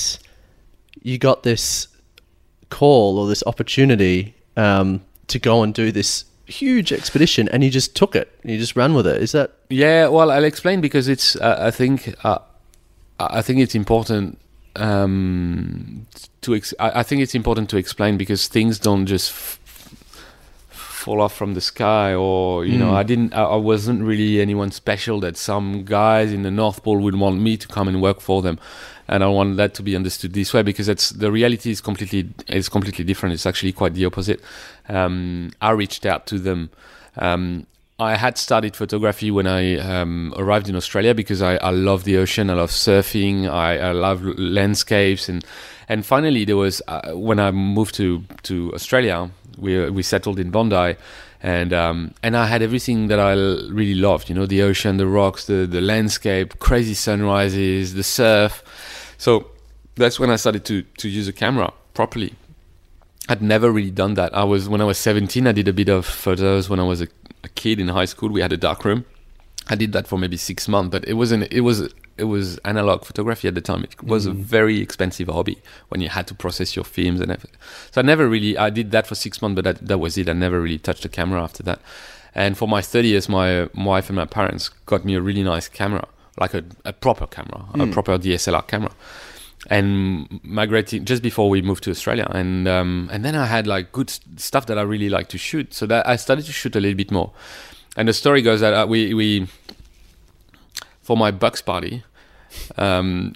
Speaker 1: you got this call or this opportunity um, to go and do this huge expedition, and you just took it. You just ran with it. Is that
Speaker 2: Yeah, well, I'll explain because it's. Uh, I think. Uh, I think it's important um, to. Ex- I, I think it's important to explain because things don't just f- fall off from the sky, or you know,
Speaker 1: Mm.
Speaker 2: I didn't. I, I wasn't really anyone special that some guys in the North Pole would want me to come and work for them, and I want that to be understood this way because it's the reality is completely is completely different. It's actually quite the opposite. Um, I reached out to them. Um, I had studied photography when I um, arrived in Australia because I, I love the ocean, I love surfing, I, I love landscapes, and and finally there was uh, when I moved to to Australia, we we settled in Bondi, and um, and I had everything that I l- really loved, you know, the ocean, the rocks, the the landscape, crazy sunrises, the surf. So that's when I started to to use a camera properly. I'd never really done that. I was when I was 17. I did a bit of photos when I was a, a kid in high school. We had a dark room. I did that for maybe six months, but it wasn't. It was it was analog photography at the time. It was a very expensive hobby when you had to process your films and everything. So I never really. I did that for six months, but that, that was it. I never really touched a camera after that. And for my 30th, my wife and my parents got me a really nice camera, like a, a proper camera, a proper DSLR camera and migrating just before we moved to Australia, and um, and then I had like good stuff that I really like to shoot, so that I started to shoot a little bit more. And the story goes that uh, we we for my Bucks party, um,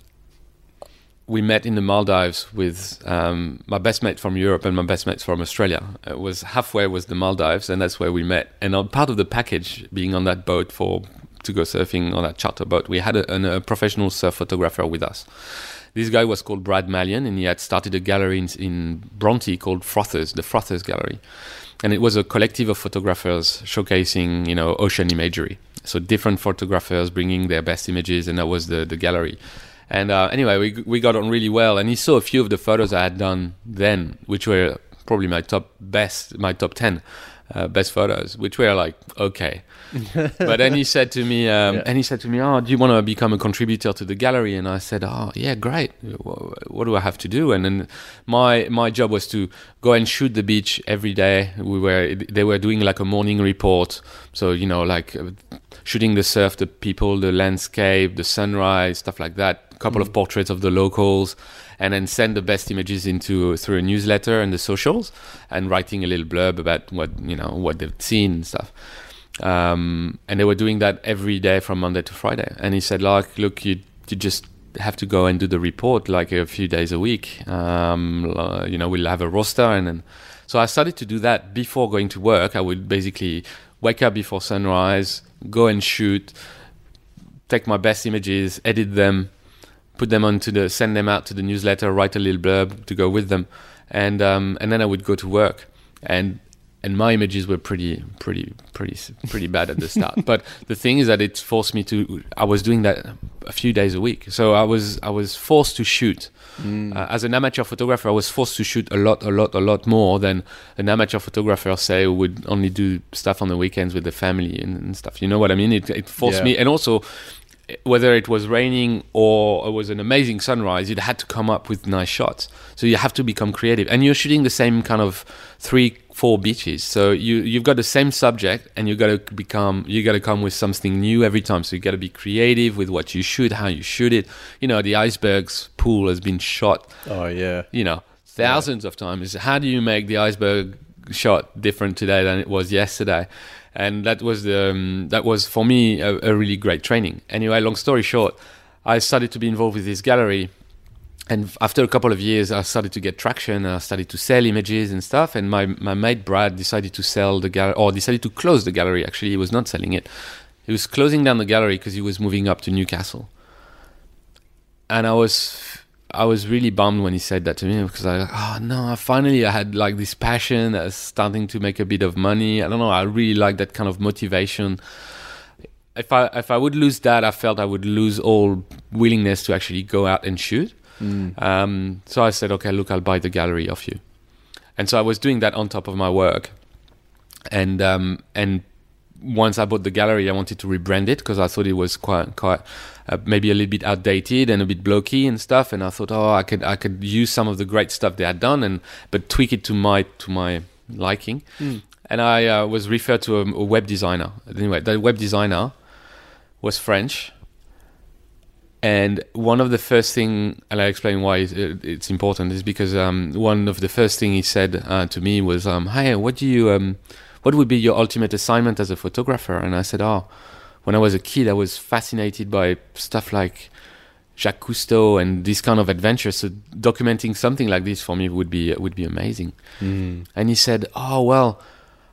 Speaker 2: we met in the Maldives with um, my best mate from Europe and my best mate from Australia. It was halfway was the Maldives, and that's where we met. And on part of the package, being on that boat for to go surfing on that charter boat, we had a, a professional surf photographer with us. This guy was called Brad Mallion, and he had started a gallery in, in Bronte called Frothers, the Frothers Gallery, and it was a collective of photographers showcasing, you know, ocean imagery. So different photographers bringing their best images, and that was the the gallery. And uh, anyway, we we got on really well, and he saw a few of the photos I had done then, which were probably my top best, my top ten uh, best photos, which were like okay. but then he said to me, um,
Speaker 1: Yeah.
Speaker 2: and he said to me, "Oh, do you want to become a contributor to the gallery?" And I said, "Oh, yeah, great. Wha- What do I have to do?" And then my my job was to go and shoot the beach every day. We were they were doing like a morning report, so you know, like uh, shooting the surf, the people, the landscape, the sunrise, stuff like that. A couple of portraits of the locals, and then send the best images into through a newsletter and the socials, and writing a little blurb about what you know what they've seen and stuff um, and they were doing that every day from Monday to Friday. And he said, like, look, you you just have to go and do the report like a few days a week. Um, you know, we'll have a roster, and then so I started to do that before going to work. I would basically wake up before sunrise, go and shoot, take my best images, edit them, put them onto the, send them out to the newsletter, write a little blurb to go with them, and um, and then I would go to work. And and my images were pretty pretty pretty pretty bad at the start. But the thing is that it forced me to i was doing that a few days a week. So i was i was forced to shoot. Uh, as an amateur photographer i was forced to shoot a lot a lot a lot more than an amateur photographer say would only do stuff on the weekends with the family and, and stuff. You know what i mean? It, it forced
Speaker 1: Yeah.
Speaker 2: me. And also whether it was raining or it was an amazing sunrise, you had to come up with nice shots. So you have to become creative, and you're shooting the same kind of three, four beaches. So you you've got the same subject, and you got to become you got to come with something new every time. So you got to be creative with what you shoot, how you shoot it. You know, the icebergs pool has been shot
Speaker 1: Oh yeah.
Speaker 2: you know, thousands of times. How do you make the iceberg shot different today than it was yesterday? And that was the um, that was for me a, a really great training. Anyway, long story short, I started to be involved with this gallery and after a couple of years, I started to get traction. I started to sell images and stuff. And my, my mate Brad decided to sell the gallery, or decided to close the gallery. Actually, he was not selling it. He was closing down the gallery because he was moving up to Newcastle. And I was, I was really bummed when he said that to me because I, like, oh no, finally I had like this passion, uh, starting to make a bit of money. I don't know. I really like that kind of motivation. If I if I would lose that, I felt I would lose all willingness to actually go out and shoot.
Speaker 1: Mm.
Speaker 2: Um, so I said, okay, look, I'll buy the gallery off you. And so I was doing that on top of my work. And um, and once I bought the gallery, I wanted to rebrand it because I thought it was quite quite uh, maybe a little bit outdated and a bit blokey and stuff. And I thought, oh, I could I could use some of the great stuff they had done and but tweak it to my to my liking.
Speaker 1: Mm.
Speaker 2: And I uh, was referred to a, a web designer. Anyway, that web designer was French and one of the first thing, and I explain why it's important, is because um, one of the first thing he said uh, to me was, um, "Hey, what do you, um, what would be your ultimate assignment as a photographer?" And I said, "Oh, when I was a kid, I was fascinated by stuff like Jacques Cousteau and this kind of adventure. So documenting something like this for me would be would be amazing."
Speaker 1: Mm.
Speaker 2: And he said, "Oh well."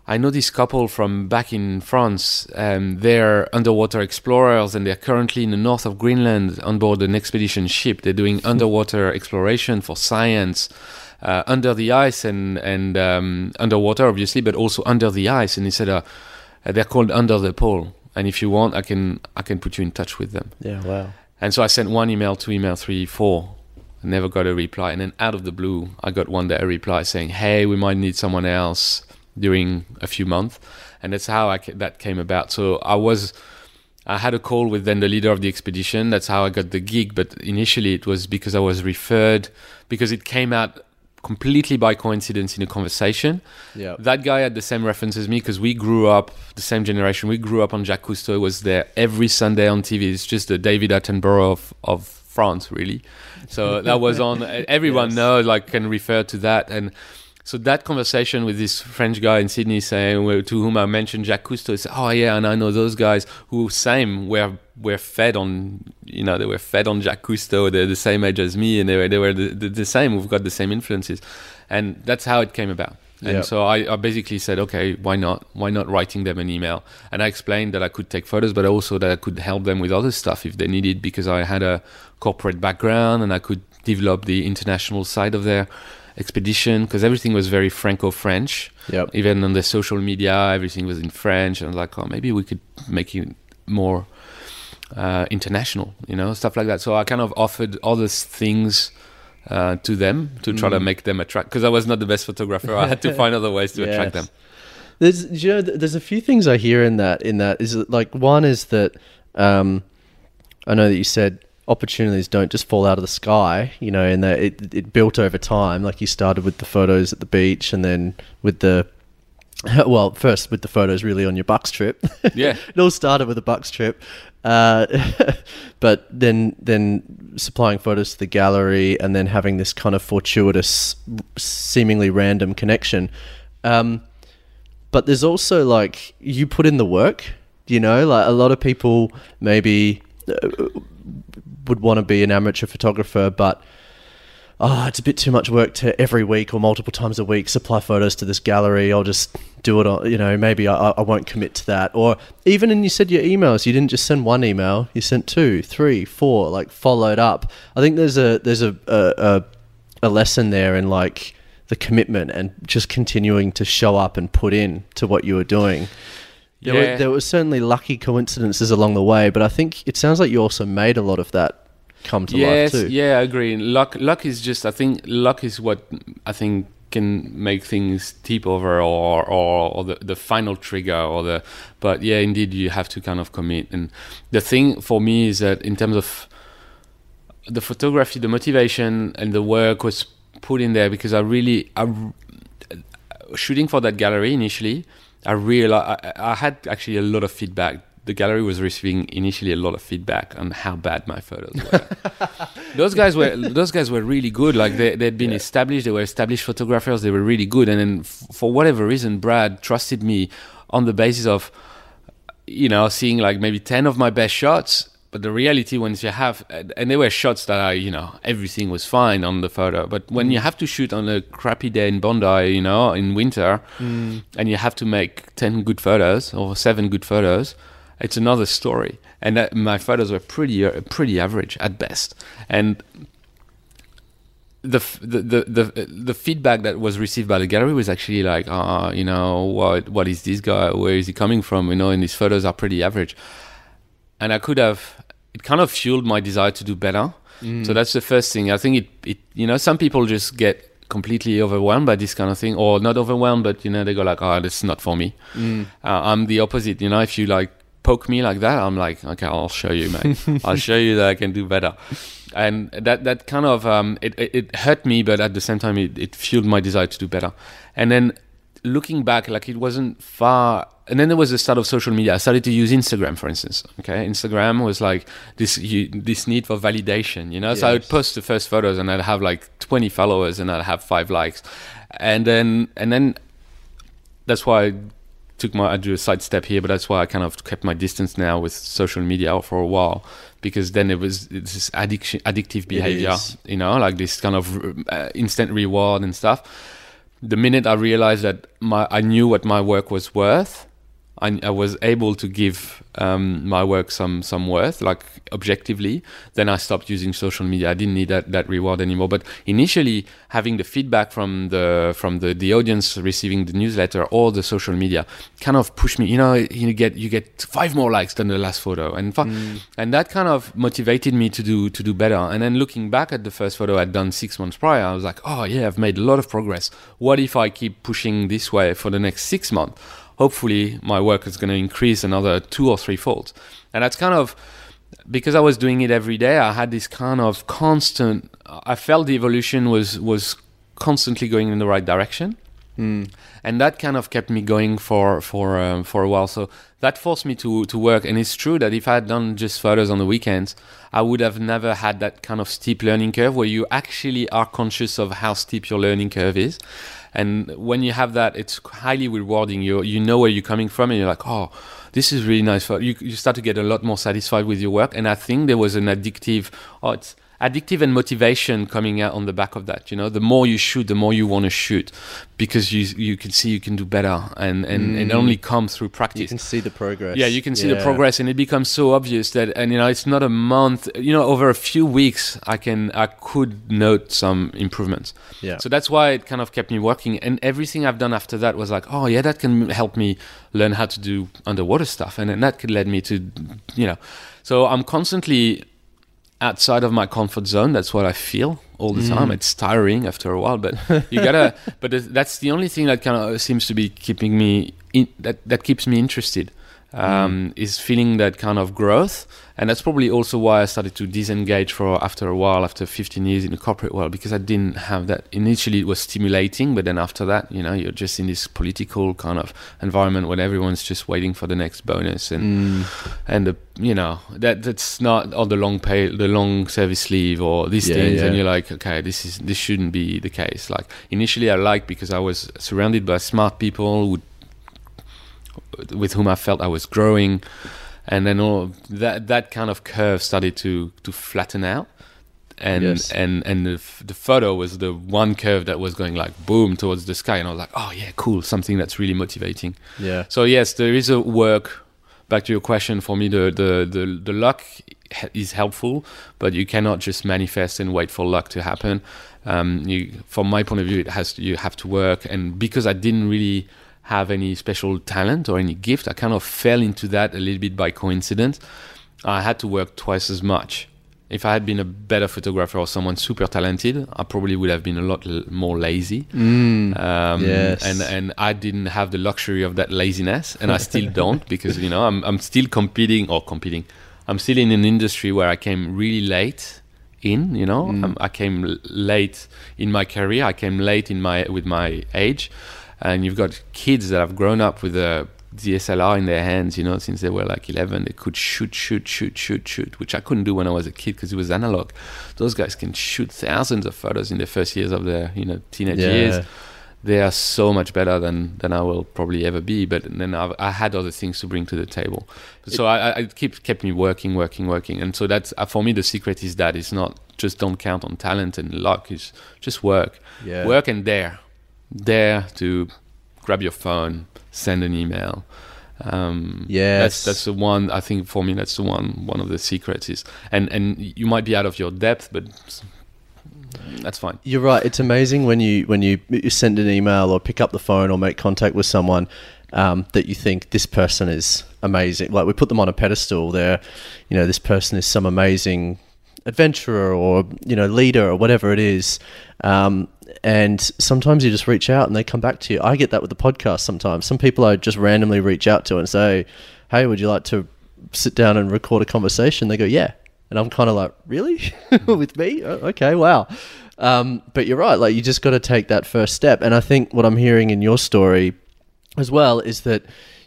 Speaker 2: I know this couple from back in France. Um, they're underwater explorers and they're currently in the north of Greenland on board an expedition ship. They're doing underwater exploration for science. Uh, under the ice and and um, underwater, obviously, but also under the ice. And he said uh, they're called Under the Pole. And if you want, I can I can put you in touch with them.
Speaker 1: Yeah, wow.
Speaker 2: And so I sent one email, two email, three, four. I never got a reply. And then out of the blue, I got one day a reply saying, "Hey, we might need someone else." during a few months, and that's how I, that came about. So I was. I had a call with then the leader of the expedition. That's how I got the gig. But initially, it was because I was referred because it came out completely by coincidence in a conversation.
Speaker 1: Yeah.
Speaker 2: That guy had the same reference as me because we grew up the same generation. We grew up on Jacques Cousteau. Was there every Sunday on TV. It's just the David Attenborough of, of France, really. So that was on. Everyone
Speaker 1: Yes.
Speaker 2: knows, like, can refer to that and. So that conversation with this French guy in Sydney saying to whom I mentioned Jacques Cousteau, he said, "Oh yeah, and I know those guys who same were were fed on, you know, they were fed on Jacques Cousteau. They're the same age as me, and they were they were the, the, the same. We've got the same influences, and that's how it came about. And
Speaker 1: Yeah.
Speaker 2: so I, I basically said, okay, why not? Why not writing them an email? And I explained that I could take photos, but also that I could help them with other stuff if they needed, because I had a corporate background and I could develop the international side of their expedition because everything was very Franco-French.
Speaker 1: Yep.
Speaker 2: Even on the social media, everything was in French, and I was like, oh, maybe we could make it more uh, international, you know, stuff like that. So I kind of offered all these things uh, to them to try to
Speaker 1: Mm.
Speaker 2: make them attract. Because I was not the best photographer, I had to find other ways to attract them.
Speaker 1: There's, you know, there's a few things I hear in that. In that is like one is that um, I know that you said opportunities don't just fall out of the sky. You know, and that it it built over time. Like you started with the photos at the beach, and then with the well, first with the photos really on your Bucks trip.
Speaker 2: Yeah.
Speaker 1: it all started with a Bucks trip, uh, but then then supplying photos to the gallery, and then having this kind of fortuitous, seemingly random connection. Um, but there's also like you put in the work. You know, like a lot of people maybe uh, would want to be an amateur photographer, but oh, it's a bit too much work to every week or multiple times a week supply photos to this gallery. I'll just do it on, you know, maybe I, I won't commit to that. Or even in you said your emails, you didn't just send one email, you sent two, three, four, like followed up. I think there's a there's a, a, a lesson there in like the commitment and just continuing to show up and put in to what you were doing. There,
Speaker 2: Yeah.
Speaker 1: were, there were certainly lucky coincidences along the way, but I think it sounds like you also made a lot of that come to
Speaker 2: yes,
Speaker 1: life too.
Speaker 2: yeah, I agree. Luck, luck is just. I think luck is what I think can make things tip over or or, or the, the final trigger or the. But yeah, indeed, you have to kind of commit. And the thing for me is that in terms of the photography, the motivation and the work was put in there because I really, I, shooting for that gallery initially, I realized I, I had actually a lot of feedback. The gallery was receiving initially a lot of feedback on how bad my photos were. those guys were those guys were really good. Like they they'd been
Speaker 1: Yeah.
Speaker 2: established. They were established photographers. They were really good. And then f- for whatever reason, Brad trusted me on the basis of you know seeing like maybe 10 of my best shots but the reality when you have and there were shots that I you know everything was fine on the photo but when you have to shoot on a crappy day in Bondi you know in winter and you have to make 10 good photos or 7 good photos it's another story and that, my photos were pretty uh, pretty average at best and the, the the the the feedback that was received by the gallery was actually like, ah, you know, what what is this guy? Where is he coming from? You know, and his photos are pretty average. And I could have, it kind of fueled my desire to do better. So that's the first thing. I think it, it, you know, some people just get completely overwhelmed by this kind of thing, or not overwhelmed, but you know, they go like, oh, this is not for me. Uh, I'm the opposite. You know, if you like poke me like that, I'm like, okay, I'll show you, mate. I'll show you that I can do better. And that that kind of um, it, it it hurt me, but at the same time, it, it fueled my desire to do better. And then looking back, like it wasn't far. And then there was the start of social media. I started to use Instagram, for instance. Okay, Instagram was like this you, this need for validation, you know. So I would post the first photos, and I'd have like 20 followers, and I'd have five likes, and then and then that's why I took my I do a side step here, but that's why I kind of kept my distance now with social media for a while because then it was this addiction, addictive behavior, you know, like this kind of uh, instant reward and stuff. The minute I realized that my I knew what my work was worth, I, I was able to give um, my work some some worth, like objectively. Then I stopped using social media. I didn't need that, that reward anymore. But initially, having the feedback from the from the, the audience receiving the newsletter or the social media kind of pushed me. You know, you get you get five more likes than the last photo, and fi- and that kind of motivated me to do to do better. And then looking back at the first photo I'd done six months prior, I was like, oh yeah, I've made a lot of progress. What if I keep pushing this way for the next six months? Hopefully my work is going to increase another two or three folds. And that's kind of because I was doing it every day. I had this kind of constant. I felt the evolution was was constantly going in the right direction, and that kind of kept me going for for um, for a while. So that forced me to to work. And it's true that if I had done just photos on the weekends, I would have never had that kind of steep learning curve where you actually are conscious of how steep your learning curve is. And when you have that, it's highly rewarding. You you know where you're coming from, and you're like, oh, this is really nice. photo." You you start to get a lot more satisfied with your work. And I think there was an addictive, oh, it's addictive and motivation coming out on the back of that. You know, the more you shoot, the more you want to shoot, because you you can see you can do better, and and and mm. only comes through practice.
Speaker 1: You can see the progress.
Speaker 2: Yeah, you can see the progress, and it becomes so obvious that, and you know, it's not a month. You know, over a few weeks, I can, I could note some improvements.
Speaker 1: Yeah.
Speaker 2: So that's why it kind of kept me working, and everything I've done after that was like, oh yeah, that can help me learn how to do underwater stuff, and then that could lead me to, you know, so I'm constantly outside of my comfort zone. That's what I feel all the time. Mm. It's tiring after a while, but you gotta. but that's the only thing that kind of seems to be keeping me in, that that keeps me interested. Um, Is feeling that kind of growth, and that's probably also why I started to disengage for after a while, after 15 years in the corporate world, because I didn't have that. Initially, it was stimulating, but then after that, you know, you're just in this political kind of environment where everyone's just waiting for the next bonus and
Speaker 1: Mm.
Speaker 2: and the you know that that's not or the long pay the long service leave or these
Speaker 1: Yeah,
Speaker 2: things. And you're like okay this is this shouldn't be the case. Like initially i liked because i was surrounded by smart people who, with whom i felt i was growing and then all that that kind of curve started to to flatten out and
Speaker 1: Yes.
Speaker 2: and and the, f- the photo was the one curve that was going like boom towards the sky and i was like oh yeah cool something that's really motivating
Speaker 1: Yeah.
Speaker 2: so yes, there is a work. Back to your question, for me, the the the, the luck is helpful, but you cannot just manifest and wait for luck to happen. Um, you, from my point of view, it has to, you have to work, and because I didn't really have any special talent or any gift, I kind of fell into that a little bit by coincidence. I had to work twice as much. If I had been a better photographer or someone super talented, I probably would have been a lot l- more lazy.
Speaker 1: Mm.
Speaker 2: Um,
Speaker 1: Yes.
Speaker 2: And and I didn't have the luxury of that laziness, and I still don't because you know I'm I'm still competing or competing. I'm still in an industry where I came really late in. You know,
Speaker 1: Mm.
Speaker 2: um, I came late in my career. I came late in my with my age, and you've got kids that have grown up with a DSLR in their hands, you know, since they were like 11, they could shoot, shoot, shoot, shoot, shoot, which I couldn't do when I was a kid because it was analog. Those guys can shoot thousands of photos in the first years of their, you know, teenage
Speaker 1: Yeah.
Speaker 2: years they are so much better than than I will probably ever be. But then I've, I had other things to bring to the table, so I, I keep kept me working, working, working. And so that's uh, for me the secret is that it's not just don't count on talent and luck. It's just work,
Speaker 1: Yeah.
Speaker 2: work and dare, dare to grab your phone, send an email. Um,
Speaker 1: Yes.
Speaker 2: that's that's the one. I think for me, that's the one. One of the secrets is, and and you might be out of your depth, but that's fine.
Speaker 1: You're right. It's amazing when you when you, you send an email or pick up the phone or make contact with someone um, that you think this person is amazing. Like we put them on a pedestal. They're, you know, this person is some amazing adventurer or you know leader or whatever it is. Um, and sometimes you just reach out and they come back to you. I get that with the podcast sometimes. Some people I just randomly reach out to and say, "Hey, would you like to sit down and record a conversation?" They go, "Yeah." And I'm kind of like, really? With me? Okay, wow. Um, but you're right. Like, you just got to take that first step. And I think what I'm hearing in your story as well is that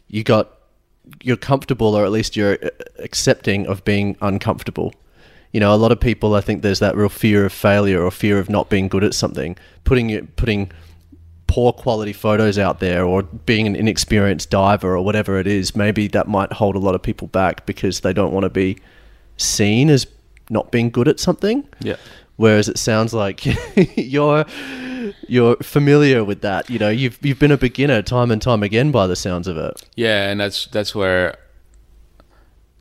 Speaker 1: you got, you're comfortable, or at least you're uh, accepting of being uncomfortable. You know, a lot of people, I think there's that real fear of failure or fear of not being good at something. Putting it, putting poor quality photos out there or being an inexperienced diver or whatever it is, maybe that might hold a lot of people back because they don't want to be seen as not being good at something.
Speaker 2: Yeah.
Speaker 1: Whereas it sounds like you're you're familiar with that. You know, you've you've been a beginner time and time again by the sounds of it.
Speaker 2: Yeah, and that's that's where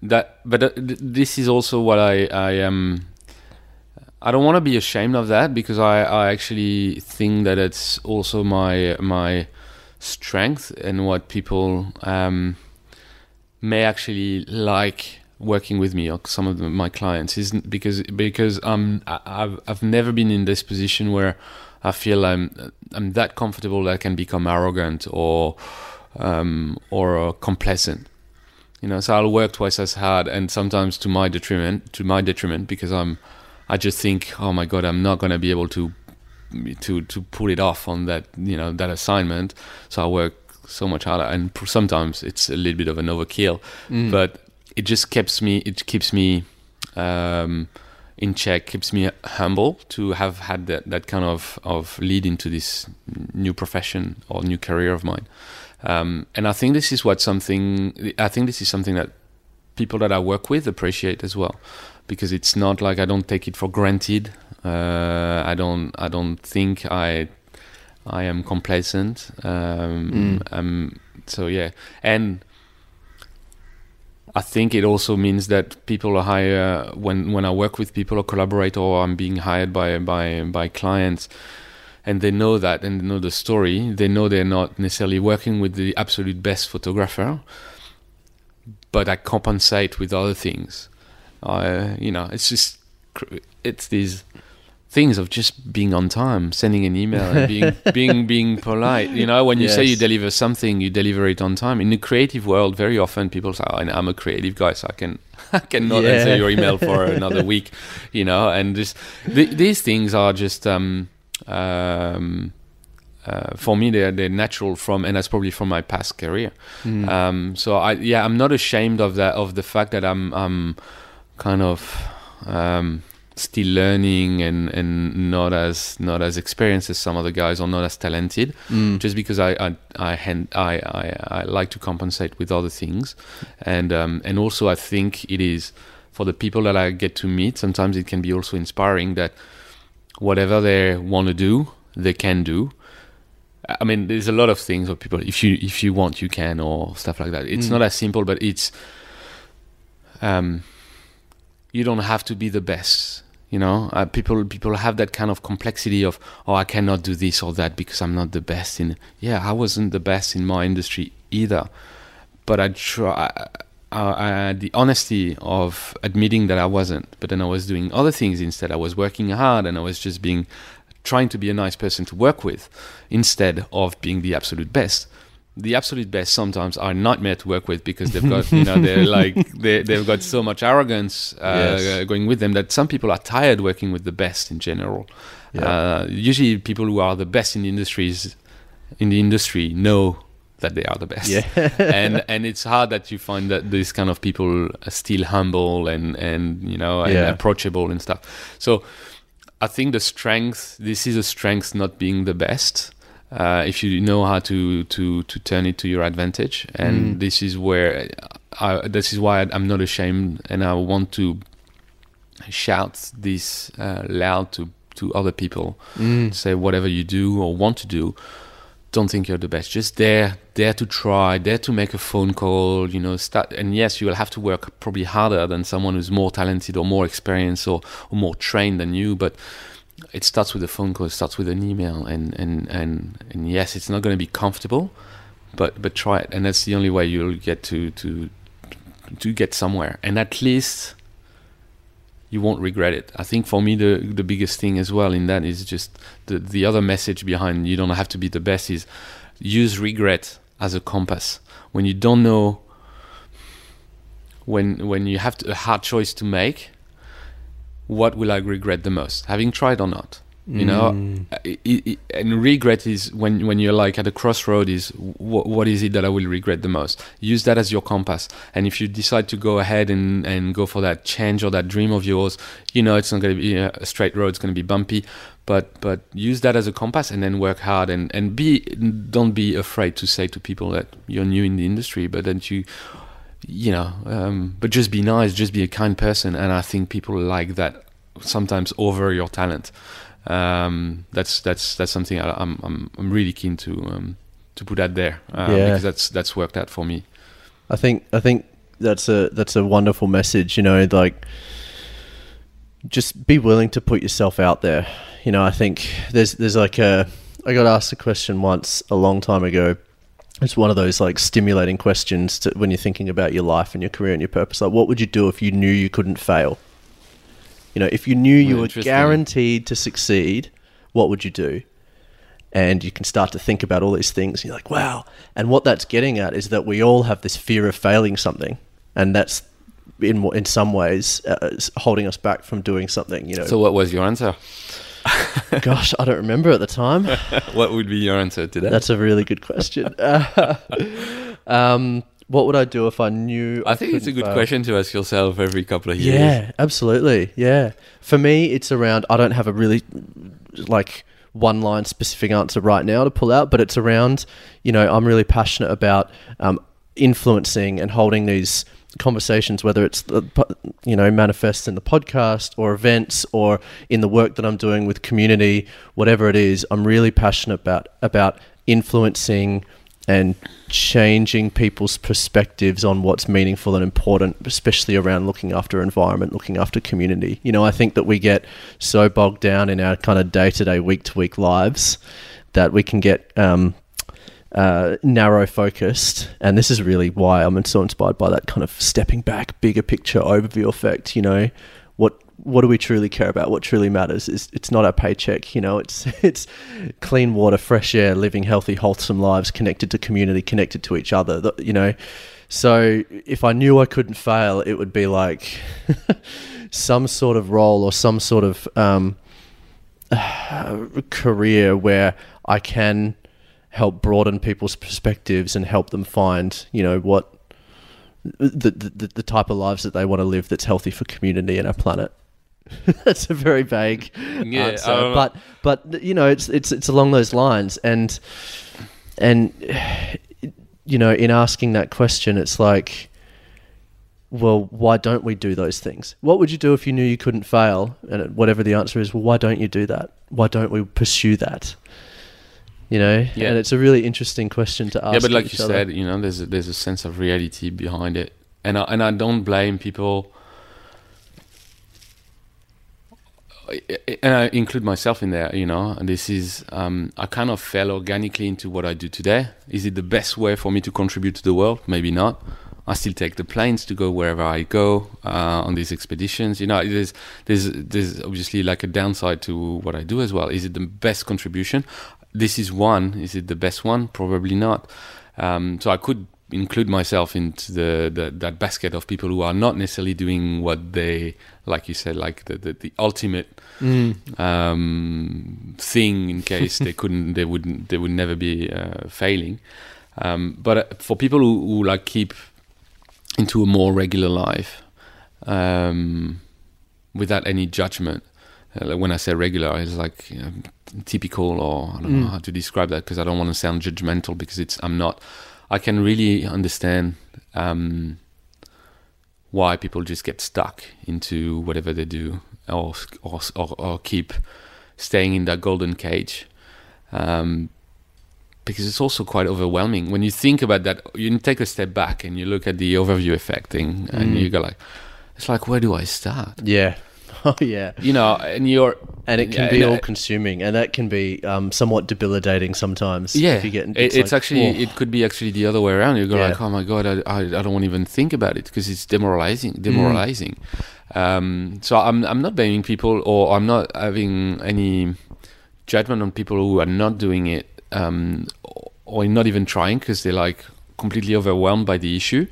Speaker 2: that. But uh, th- this is also what I I am. I don't want to be ashamed of that because I, I actually think that it's also my my strength and what people um, may actually like working with me or some of the, my clients is because because um I- I've I've never been in this position where I feel I'm I'm that comfortable that I can become arrogant or um, or complacent. You know, so I'll work twice as hard, and sometimes to my detriment. To my detriment, because I'm, I just think, oh my god, I'm not gonna be able to, to to pull it off on that you know that assignment. So I work so much harder, and sometimes it's a little bit of an overkill, but it just keeps me. It keeps me. Um, in check keeps me humble to have had that, that kind of, of lead into this new profession or new career of mine. Um, and I think this is what something, I think this is something that people that I work with appreciate as well, because it's not like I don't take it for granted. Uh, I don't, I don't think I, I am complacent. Um, um, so yeah, and I think it also means that people are hire when when I work with people or collaborate or I'm being hired by by by clients and they know that and they know the story. They know they're not necessarily working with the absolute best photographer but I compensate with other things. Uh, you know it's just it's these things of just being on time sending an email and being being being polite. You know when you say you deliver something you deliver it on time. In the creative world very often people say oh, i'm a creative guy so i can i cannot
Speaker 1: Yeah.
Speaker 2: answer your email for another week you know and this th- these things are just um um uh, for me they're, they're natural from and that's probably from my past career
Speaker 1: Mm.
Speaker 2: um, so I yeah I'm not ashamed of that of the fact that I'm I'm kind of um, still learning and, and not as not as experienced as some other guys or not as talented
Speaker 1: Mm.
Speaker 2: just because I I I, hand, I I I like to compensate with other things and um, and also I think it is for the people that I get to meet sometimes it can be also inspiring that whatever they want to do they can do I mean, there's a lot of things where people, if you if you want, you can, or stuff like that. It's
Speaker 1: Mm.
Speaker 2: not as simple, but it's, um, you don't have to be the best. You know, uh, people people have that kind of complexity of, oh, I cannot do this or that because I'm not the best in. Yeah, I wasn't the best in my industry either, but I try. Uh, I had the honesty of admitting that I wasn't, but then I was doing other things instead. I was working hard and I was just being trying to be a nice person to work with instead of being the absolute best. The absolute best sometimes are a nightmare to work with because they've got, you know, they're like, they, they've got so much arrogance uh,
Speaker 1: Yes.
Speaker 2: going with them that some people are tired working with the best in general.
Speaker 1: Yeah.
Speaker 2: Uh, usually, people who are the best in the industries, in the industry, know that they are the best
Speaker 1: Yeah.
Speaker 2: and and it's hard that you find that these kind of people are still humble and and you know and
Speaker 1: Yeah.
Speaker 2: approachable and stuff so i think the strength this is a strength not being the best uh, if you know how to to to turn it to your advantage. And
Speaker 1: Mm.
Speaker 2: this is where I, this is why I'm not ashamed, and I want to shout this uh, loud to to other people.
Speaker 1: Mm.
Speaker 2: Say whatever you do or want to do, don't think you're the best. Just dare, dare to try, dare to make a phone call. You know, start. And yes, you will have to work probably harder than someone who's more talented or more experienced or, or more trained than you. But it starts with a phone call. It starts with an email. And and and, and yes, it's not going to be comfortable, but but try it. And that's the only way you'll get to to to get somewhere. And at least you won't regret it. I think for me the the biggest thing as well in that is just the the other message behind you don't have to be the best is use regret as a compass. When you don't know when when you have to, a hard choice to make, what will I regret the most? Having tried or not? You know,
Speaker 1: Mm.
Speaker 2: I- I- I- and regret is when when you're like at a crossroad is what what is it that I will regret the most? Use that as your compass. And if you decide to go ahead and and go for that change or that dream of yours, you know it's not going to be a straight road. It's going to be bumpy, but but use that as a compass and then work hard and and be don't be afraid to say to people that you're new in the industry, but that you you know, um, but just be nice, just be a kind person, and I think people like that sometimes over your talent. Um, that's that's that's something I, I'm I'm I'm really keen to um, to put out there uh,
Speaker 1: Yeah.
Speaker 2: because that's that's worked out for me.
Speaker 1: I think I think that's a that's a wonderful message. You know, like just be willing to put yourself out there. You know, I think there's there's like a I got asked a question once a long time ago. It's one of those like stimulating questions to, when you're thinking about your life and your career and your purpose. Like, what would you do if you knew you couldn't fail? You know, if you knew you were guaranteed to succeed, what would you do? and you can start to think about all these things. You're like, wow. And what that's getting at is that we all have this fear of failing something, and that's in in some ways uh, holding us back from doing something. You know,
Speaker 2: So, what was your answer?
Speaker 1: gosh, I don't remember at the time.
Speaker 2: what would be your answer to that?
Speaker 1: That's a really good question. um, what would I do if I knew?
Speaker 2: I think it's a good
Speaker 1: fail?
Speaker 2: question to ask yourself every couple of years.
Speaker 1: Yeah, absolutely. Yeah. For me, it's around, I don't have a really like one line specific answer right now to pull out, but it's around, you know, I'm really passionate about um, influencing and holding these conversations, whether it's, the, you know, manifests in the podcast or events or in the work that I'm doing with community, whatever it is, I'm really passionate about, about influencing and changing people's perspectives on what's meaningful and important, especially around looking after environment, looking after community. You know, I think that we get so bogged down in our kind of day to day, week to week lives that we can get um, uh, narrow focused. And this is really why I'm so inspired by that kind of stepping back, bigger picture overview effect. You know, what do we truly care about? What truly matters is it's not our paycheck. You know, it's it's clean water, fresh air, living healthy, wholesome lives, connected to community, connected to each other. You know, so if I knew I couldn't fail, it would be like some sort of role or some sort of um, career where I can help broaden people's perspectives and help them find, you know, what the the, the type of lives that they want to live that's healthy for community and our planet. that's a very vague
Speaker 2: Yeah,
Speaker 1: answer,
Speaker 2: I
Speaker 1: but but you know, it's it's it's along those lines, and and you know, in asking that question, it's like. Well, why don't we do those things? What would you do if you knew you couldn't fail? And whatever the answer is, well, why don't you do that? Why don't we pursue that? You know,
Speaker 2: Yeah.
Speaker 1: and it's a really interesting question to ask.
Speaker 2: yeah, but like you
Speaker 1: other.
Speaker 2: said, you know, there's a, there's a sense of reality behind it, and I, and I don't blame people, and I include myself in there. You know, this is um, I kind of fell organically into what I do today. Is it the best way for me to contribute to the world? Maybe not. I still take the planes to go wherever I go uh, on these expeditions. You know, there's there's there's obviously like a downside to what I do as well. Is it the best contribution? This is one. Is it the best one? Probably not. Um, so I could include myself into the, the that basket of people who are not necessarily doing what they like you said like the the, the ultimate
Speaker 1: Mm.
Speaker 2: um, thing in case they couldn't they wouldn't they would never be uh, failing um, but uh, for people who, who like keep into a more regular life um, without any judgment Uh, when I say regular, it's like you know, typical, or I don't
Speaker 1: Mm.
Speaker 2: know how to describe that because I don't want to sound judgmental because it's I'm not. I can really understand um, why people just get stuck into whatever they do, or or or, or keep staying in that golden cage. Um, because it's also quite overwhelming when you think about that. You take a step back and you look at the overview effect thing, and
Speaker 1: Mm.
Speaker 2: you go like, "It's like where do I start?"
Speaker 1: Yeah. Oh yeah.
Speaker 2: You know, and you're
Speaker 1: And it can
Speaker 2: Yeah,
Speaker 1: be all consuming, and that can be um, somewhat debilitating sometimes.
Speaker 2: yeah.
Speaker 1: If you get,
Speaker 2: it, it's
Speaker 1: like,
Speaker 2: actually
Speaker 1: "Whoa."
Speaker 2: it could be actually the other way around. You go
Speaker 1: Yeah.
Speaker 2: like, "Oh my god, I, I, I don't want to even think about it because it's demoralizing, demoralizing." Um, so I'm I'm not blaming people, or I'm not having any judgment on people who are not doing it, um, or- or not even trying because they're like completely overwhelmed by the issue.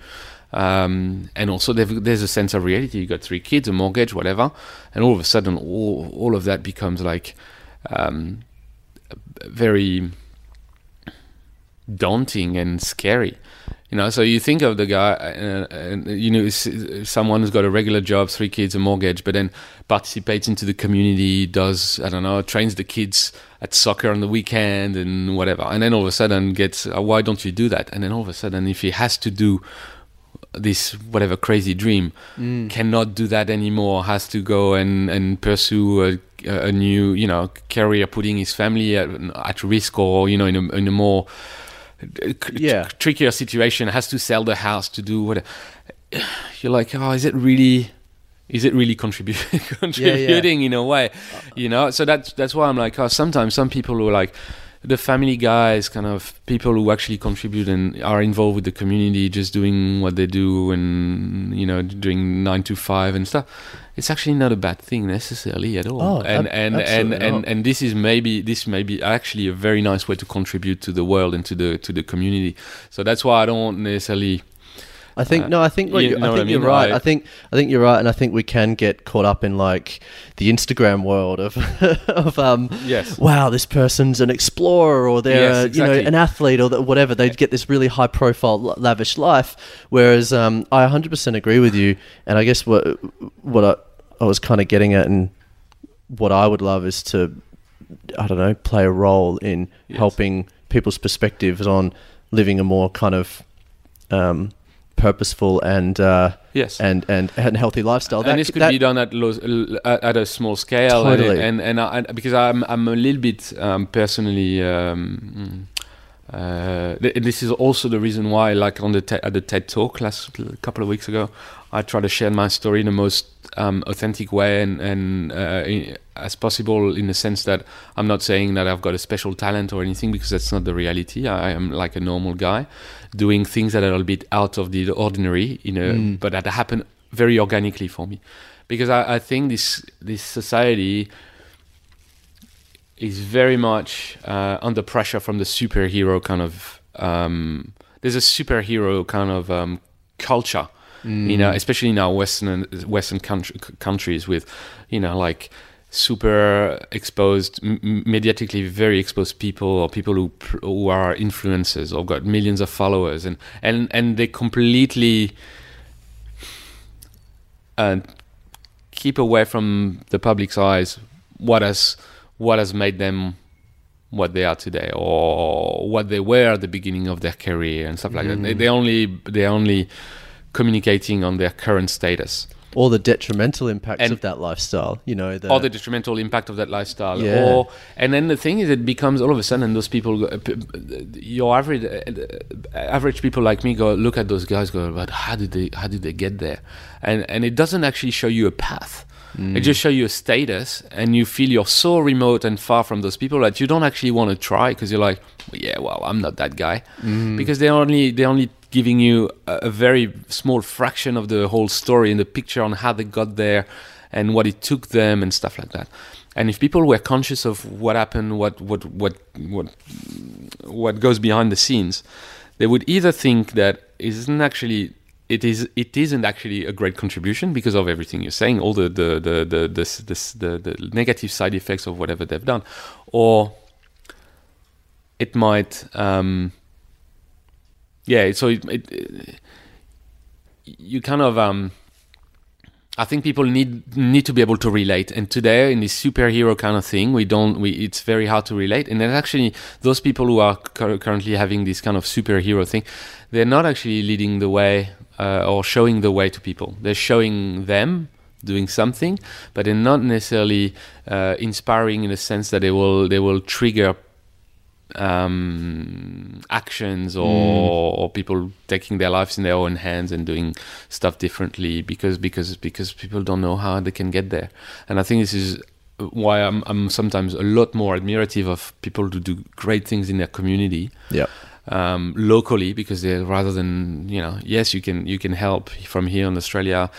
Speaker 2: Um, and also there's a sense of reality. You got three kids, a mortgage, whatever, and all of a sudden, all all of that becomes like um, very daunting and scary. You know, so you think of the guy, uh, and you know, someone who's got a regular job, three kids, a mortgage, but then participates into the community, does I don't know, trains the kids at soccer on the weekend and whatever, and then all of a sudden gets, uh, why don't you do that? And then all of a sudden, if he has to do this whatever crazy dream,
Speaker 1: Mm.
Speaker 2: cannot do that anymore, has to go and, and pursue a, a new, you know, career, putting his family at, at risk or, you know, in a, in a more
Speaker 1: Yeah.
Speaker 2: trickier situation, has to sell the house to do what. You're like, oh, is it really. Is it really contribu- contributing in a way, you know? So that's that's why I'm like, oh, sometimes some people who are like, the family guys, kind of people who actually contribute and are involved with the community, just doing what they do and you know doing nine to five and stuff. It's actually not a bad thing necessarily at all.
Speaker 1: Oh,
Speaker 2: and
Speaker 1: ab-
Speaker 2: and and
Speaker 1: absolutely
Speaker 2: and, and this is maybe this may be actually a very nice way to contribute to the world and to the to the community. So that's why I don't necessarily.
Speaker 1: I think
Speaker 2: Uh,
Speaker 1: no, I think
Speaker 2: you
Speaker 1: you, I
Speaker 2: what I
Speaker 1: think you're right.
Speaker 2: I-
Speaker 1: I think I think you're right, and I think we can get caught up in like the Instagram world of of um.
Speaker 2: Yes.
Speaker 1: Wow, this person's an explorer, or they're
Speaker 2: Yes,
Speaker 1: you know an athlete, or whatever. They get this really high profile, lavish life. Whereas um, I 100% agree with you, and I guess what what I, I was kind of getting at, and what I would love is to I don't know play a role in
Speaker 2: Yes.
Speaker 1: helping people's perspectives on living a more kind of um, purposeful and uh,
Speaker 2: Yes.
Speaker 1: and and and healthy lifestyle.
Speaker 2: and this could
Speaker 1: that-
Speaker 2: be done at low, at at a small scale,
Speaker 1: Totally.
Speaker 2: and and, and, I, because I'm I'm a little bit um, personally. Um, uh, th- this is also the reason why, like on the te- at the TED Talk last couple of weeks ago, I try to share my story in the most um, authentic way and and uh, i- as possible, in the sense that I'm not saying that I've got a special talent or anything, because that's not the reality. I am like a normal guy, doing things that are a little bit out of the ordinary, you know,
Speaker 1: Mm.
Speaker 2: but that happen very organically for me, because I, I think this this society is very much uh, under pressure from the superhero kind of. Um, there's a superhero kind of um, culture, you know, especially in our Western Western country, countries with, you know, like super exposed, mediatically very exposed people or people who pr- who are influencers or got millions of followers and and and they completely uh, keep away from the public's eyes what has what has made them what they are today or what they were at the beginning of their career and stuff like that. They, mm. they only they're only communicating on their current status
Speaker 1: or the detrimental impacts
Speaker 2: And-
Speaker 1: of that lifestyle. You know, the,
Speaker 2: or the detrimental impact of that lifestyle
Speaker 1: Yeah.
Speaker 2: or and then the thing is it becomes all of a sudden those people go- p- p- your average average people like me go look at those guys go but how did they how did they get there and and it doesn't actually show you a path it just show you a status and you feel you're so remote and far from those people that you don't actually want to try because you're like yeah well i'm not that guy. Mm. Because they're only they're only giving you a, a very small fraction of the whole story and the picture on how they got there and what it took them and stuff like that. And if people were conscious of what happened what what what what what goes behind the scenes they would either think that it isn't actually it is it isn't actually a great contribution because of everything you're saying all the the the the the, the negative side effects of whatever they've done or it might um yeah so it, it, you kind of um I think people need need to be able to relate. And today, in this superhero kind of thing, we don't. We it's very hard to relate. And then actually, those people who are cur- currently having this kind of superhero thing, they're not actually leading the way uh, or showing the way to people. They're showing them doing something, but they're not necessarily uh, inspiring in the sense that they will they will trigger um, actions or,
Speaker 1: Mm.
Speaker 2: or people taking their lives in their own hands and doing stuff differently because because because people don't know how they can get there. And I think this is why I'm I'm sometimes a lot more admirative of people who do great things in their community
Speaker 1: Yep.
Speaker 2: Um, locally because they rather than you know yes you can you can help from here in Australia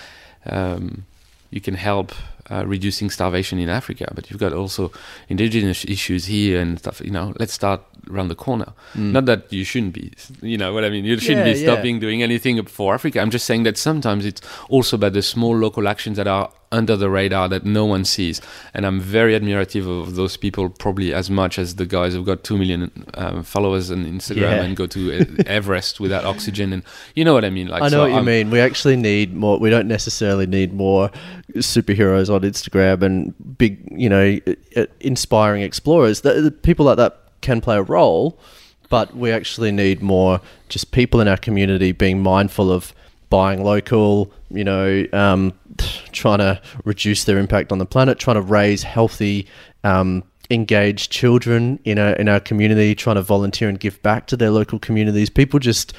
Speaker 2: um, you can help uh, reducing starvation in Africa but you've got also indigenous issues here and stuff you know let's start around the corner
Speaker 1: Mm.
Speaker 2: not that you shouldn't be you know what I mean you shouldn't
Speaker 1: Yeah,
Speaker 2: be
Speaker 1: yeah.
Speaker 2: stopping doing anything for Africa I'm just saying that sometimes it's also about the small local actions that are under the radar that no one sees and I'm very admirative of those people probably as much as the guys who've got 2 million um, followers on Instagram
Speaker 1: Yeah.
Speaker 2: and go to E- Everest without oxygen and you know what I mean like
Speaker 1: I know
Speaker 2: so
Speaker 1: what you
Speaker 2: I'm-
Speaker 1: mean. We actually need more. We don't necessarily need more superheroes on Instagram and big, you know, uh, uh, inspiring explorers. The, the people like that can play a role, but we actually need more just people in our community being mindful of buying local. You know, um, trying to reduce their impact on the planet, trying to raise healthy. Um, engaged children in our in our community trying to volunteer and give back to their local communities people just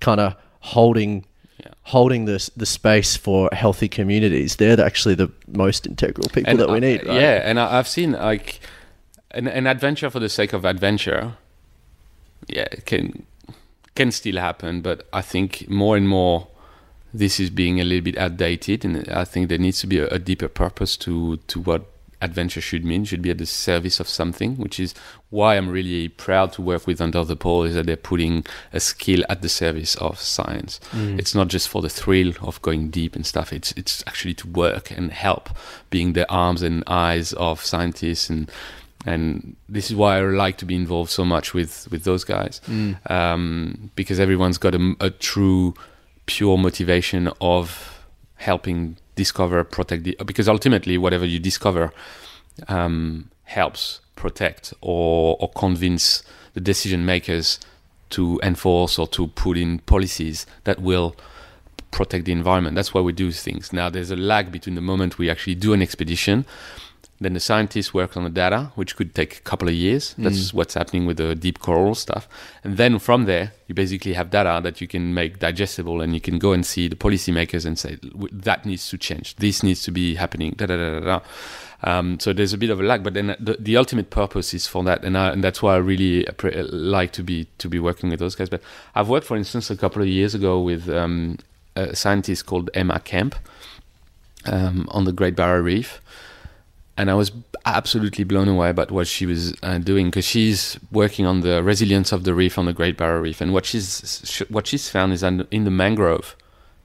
Speaker 1: kind of holding
Speaker 2: Yeah.
Speaker 1: holding the the space for healthy communities. They're actually the most integral people
Speaker 2: and
Speaker 1: that we
Speaker 2: I-
Speaker 1: need. Right?
Speaker 2: Yeah, and I, I've seen like an, an adventure for the sake of adventure. Yeah, it can can still happen, but I think more and more this is being a little bit outdated, and I think there needs to be a, a deeper purpose to to what adventure should mean. Should be at the service of something, which is why I'm really proud to work with Under the Pole. Is that they're putting a skill at the service of science.
Speaker 1: Mm.
Speaker 2: It's not just for the thrill of going deep and stuff. It's it's actually to work and help, being the arms and eyes of scientists and and this is why I like to be involved so much with with those guys
Speaker 1: Mm.
Speaker 2: um, because everyone's got a, a true pure motivation of helping discover protect the because ultimately whatever you discover um, helps protect or, or convince the decision makers to enforce or to put in policies that will protect the environment. That's why we do things. Now, there's a lag between the moment we actually do an expedition, then the scientists work on the data, which could take a couple of years. That's what's happening with the deep coral stuff. And then from there, you basically have data that you can make digestible and you can go and see the policymakers and say, that needs to change. This needs to be happening. Da, da, da, da, da. Um, so there's a bit of a lag, but then the, the ultimate purpose is for that, and, I, and that's why I really appre- like to be to be working with those guys. But I've worked, for instance, a couple of years ago with um, a scientist called Emma Camp um, on the Great Barrier Reef, and I was absolutely blown away about what she was uh, doing because she's working on the resilience of the reef on the Great Barrier Reef, and what she's what she's found is in the mangrove,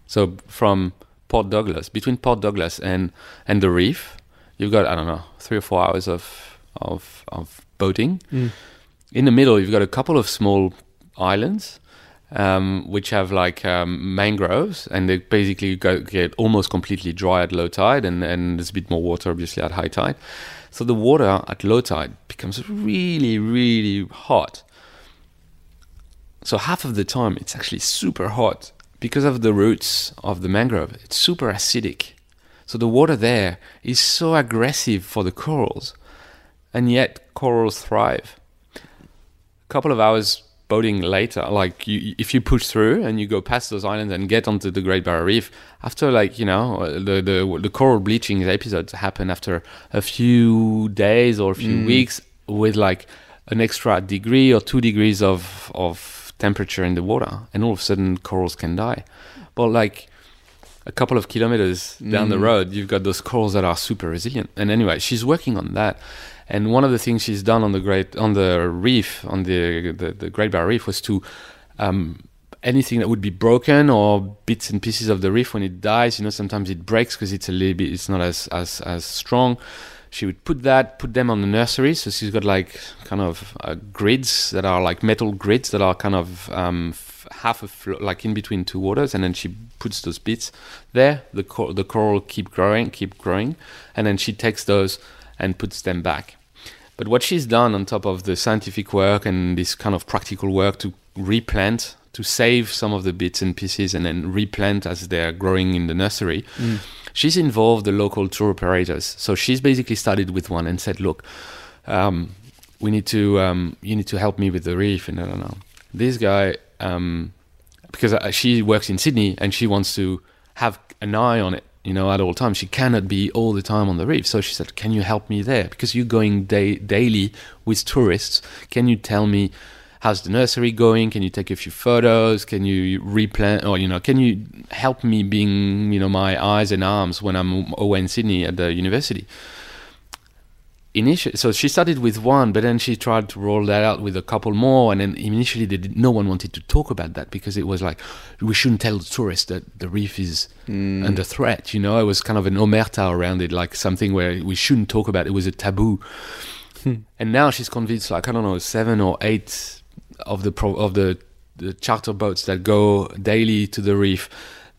Speaker 2: so from Port Douglas, between Port Douglas and and the reef, you've got I don't know three or four hours of of of boating.
Speaker 1: Mm.
Speaker 2: In the middle, you've got a couple of small islands, um, which have like um, mangroves, and they basically go, get almost completely dry at low tide, and, and there's a bit more water obviously at high tide. So the water at low tide becomes really, really hot. So half of the time it's actually super hot because of the roots of the mangrove. It's super acidic. So the water there is so aggressive for the corals, and yet corals thrive. A couple of hours boating later, like you, if you push through and you go past those islands and get onto the Great Barrier Reef, after like you know the the, the coral bleaching episodes happen after a few days or a few
Speaker 1: Mm.
Speaker 2: weeks with like an extra degree or two degrees of of temperature in the water, and all of a sudden corals can die. But like a couple of kilometers down the
Speaker 1: Mm.
Speaker 2: road, you've got those corals that are super resilient. And anyway, she's working on that. And one of the things she's done on the great on the reef on the the, the Great Barrier Reef was to um, anything that would be broken or bits and pieces of the reef when it dies. You know, sometimes it breaks because it's a little bit it's not as as as strong. She would put that, put them on the nursery. So she's got like kind of uh, grids that are like metal grids that are kind of um, half a flo- like in between two waters, and then she puts those bits there. The cor- the coral keep growing, keep growing, and then she takes those and puts them back. But what she's done on top of the scientific work and this kind of practical work to replant, to save some of the bits and pieces, and then replant as they're growing in the nursery.
Speaker 1: Mm.
Speaker 2: She's involved the local tour operators. So she's basically started with one and said, "Look, um, we need to um, you need to help me with the reef." And I don't know this guy um, because uh, she works in Sydney and she wants to have an eye on it, you know, at all times. She cannot be all the time on the reef. So she said, "Can you help me there? Because you're going day- daily with tourists. Can you tell me?" How's the nursery going? Can you take a few photos? Can you replant, or you know, can you help me being, you know, my eyes and arms when I'm away in Sydney at the university? Initially so she started with one but then she tried to roll that out with a couple more and then initially they did, no one wanted to talk about that because it was like we shouldn't tell the tourists that the reef is
Speaker 1: Mm.
Speaker 2: under threat you know? It was kind of an omerta around it like something where we shouldn't talk about it it was a taboo. And now she's convinced like i don't know seven or eight of the pro- of the the charter boats that go daily to the reef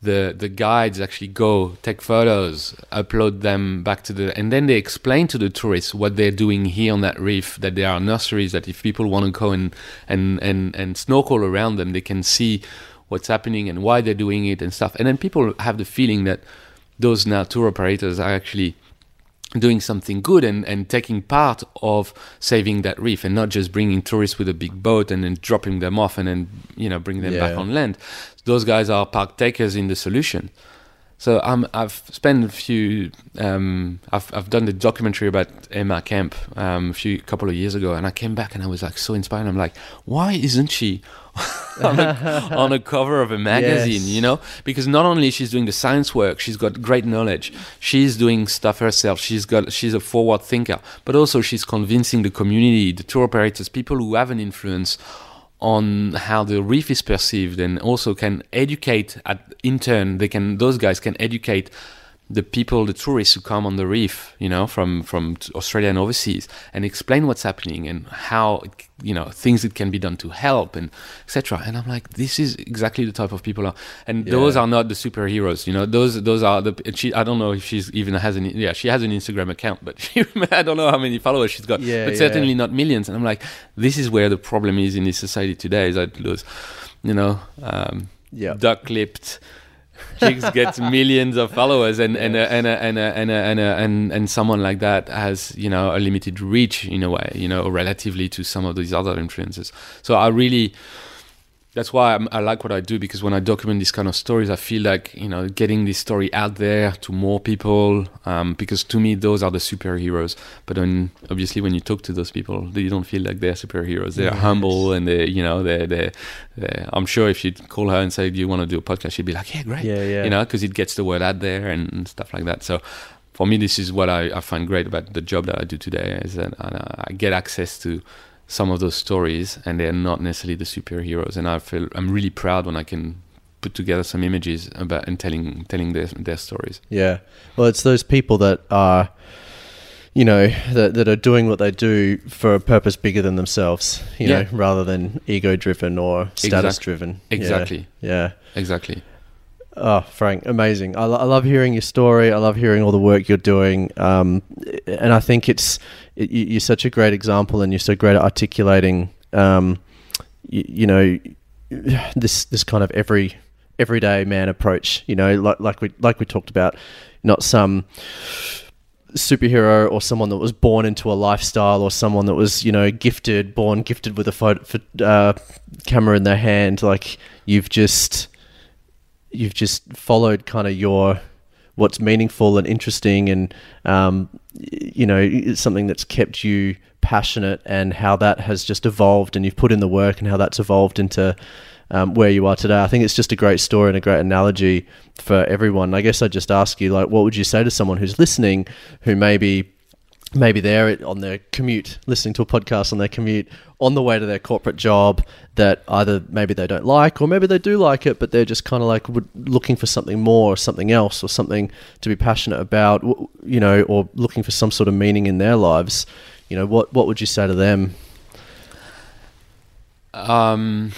Speaker 2: the the guides actually go take photos upload them back to the and then they explain to the tourists what they're doing here on that reef that there are nurseries that if people want to go and and and, and snorkel around them they can see what's happening and why they're doing it and stuff. And then people have the feeling that those now tour operators are actually doing something good and, and taking part of saving that reef and not just bringing tourists with a big boat and then dropping them off and then you know bring them back on land those guys are partakers in the solution so um, I've spent a few. Um, I've I've done the documentary about Emma Camp um, a few couple of years ago, and I came back and I was like so inspired. I'm like, why isn't she on, a, on a cover of a magazine?
Speaker 1: Yes.
Speaker 2: You know, because not only she's doing the science work, she's got great knowledge. She's doing stuff herself. She's got she's a forward thinker, but also she's convincing the community, the tour operators, people who have an influence on how the reef is perceived and also can educate at in turn they can those guys can educate the people the tourists who come on the reef you know from from australia and overseas and explain what's happening and how you know things that can be done to help and etc and i'm like this is exactly the type of people are and
Speaker 1: Yeah.
Speaker 2: those are not the superheroes you know those those are the and she i don't know if she's even has an yeah she has an instagram account but she, i don't know how many followers she's got
Speaker 1: Yeah,
Speaker 2: but
Speaker 1: yeah.
Speaker 2: certainly not millions and i'm like this is where the problem is in this society today is that those you know um,
Speaker 1: Yeah.
Speaker 2: duck lipped chicks get millions of followers and and a, and a, and a, and a, and, and and someone like that has you know a limited reach in a way you know relatively to some of these other influences so i really that's why I'm, I like what I do because when I document these kind of stories, I feel like you know getting this story out there to more people. Um, because to me, those are the superheroes. But then obviously, when you talk to those people, they don't feel like they're superheroes. They're
Speaker 1: Yes.
Speaker 2: humble and they, you know, they they. I'm sure if you'd call her and say, "Do you want to do a podcast?" She'd be like, "Yeah, great."
Speaker 1: Yeah, yeah.
Speaker 2: You know, because it gets the word out there and, and stuff like that. So. For me, this is what I, I find great about the job that I do today is that I, I get access to some of those stories and they're not necessarily the superheroes and i feel i'm really proud when i can put together some images about and telling telling their, their stories
Speaker 1: Yeah. Well, it's those people that are, you know, that, that are doing what they do for a purpose bigger than themselves, you
Speaker 2: Yeah.
Speaker 1: know, rather than ego driven or status driven. Yeah.
Speaker 2: exactly
Speaker 1: Yeah.
Speaker 2: exactly
Speaker 1: Oh, Franck, amazing. I, lo- I love hearing your story. I love hearing all the work you're doing. Um, and I think it's, it, you- you're such a great example and you're so great at articulating, um, you, you know, this, this kind of every, everyday man approach, you know, like, like we, like we talked about, not some superhero or someone that was born into a lifestyle or someone that was, you know, gifted, born gifted with a photo, uh, camera in their hand. Like you've just, you've just followed kind of your what's meaningful and interesting and um, you know something that's kept you passionate and how that has just evolved and you've put in the work and how that's evolved into um, where you are today. I think it's just a great story and a great analogy for everyone. I guess i'd just ask you like what would you say to someone who's listening who maybe maybe they're on their commute, listening to a podcast on their commute, on the way to their corporate job that either maybe they don't like or maybe they do like it, but they're just kind of like looking for something more or something else or something to be passionate about, you know, or looking for some sort of meaning in their lives. You know, what, what would you say to them?
Speaker 2: um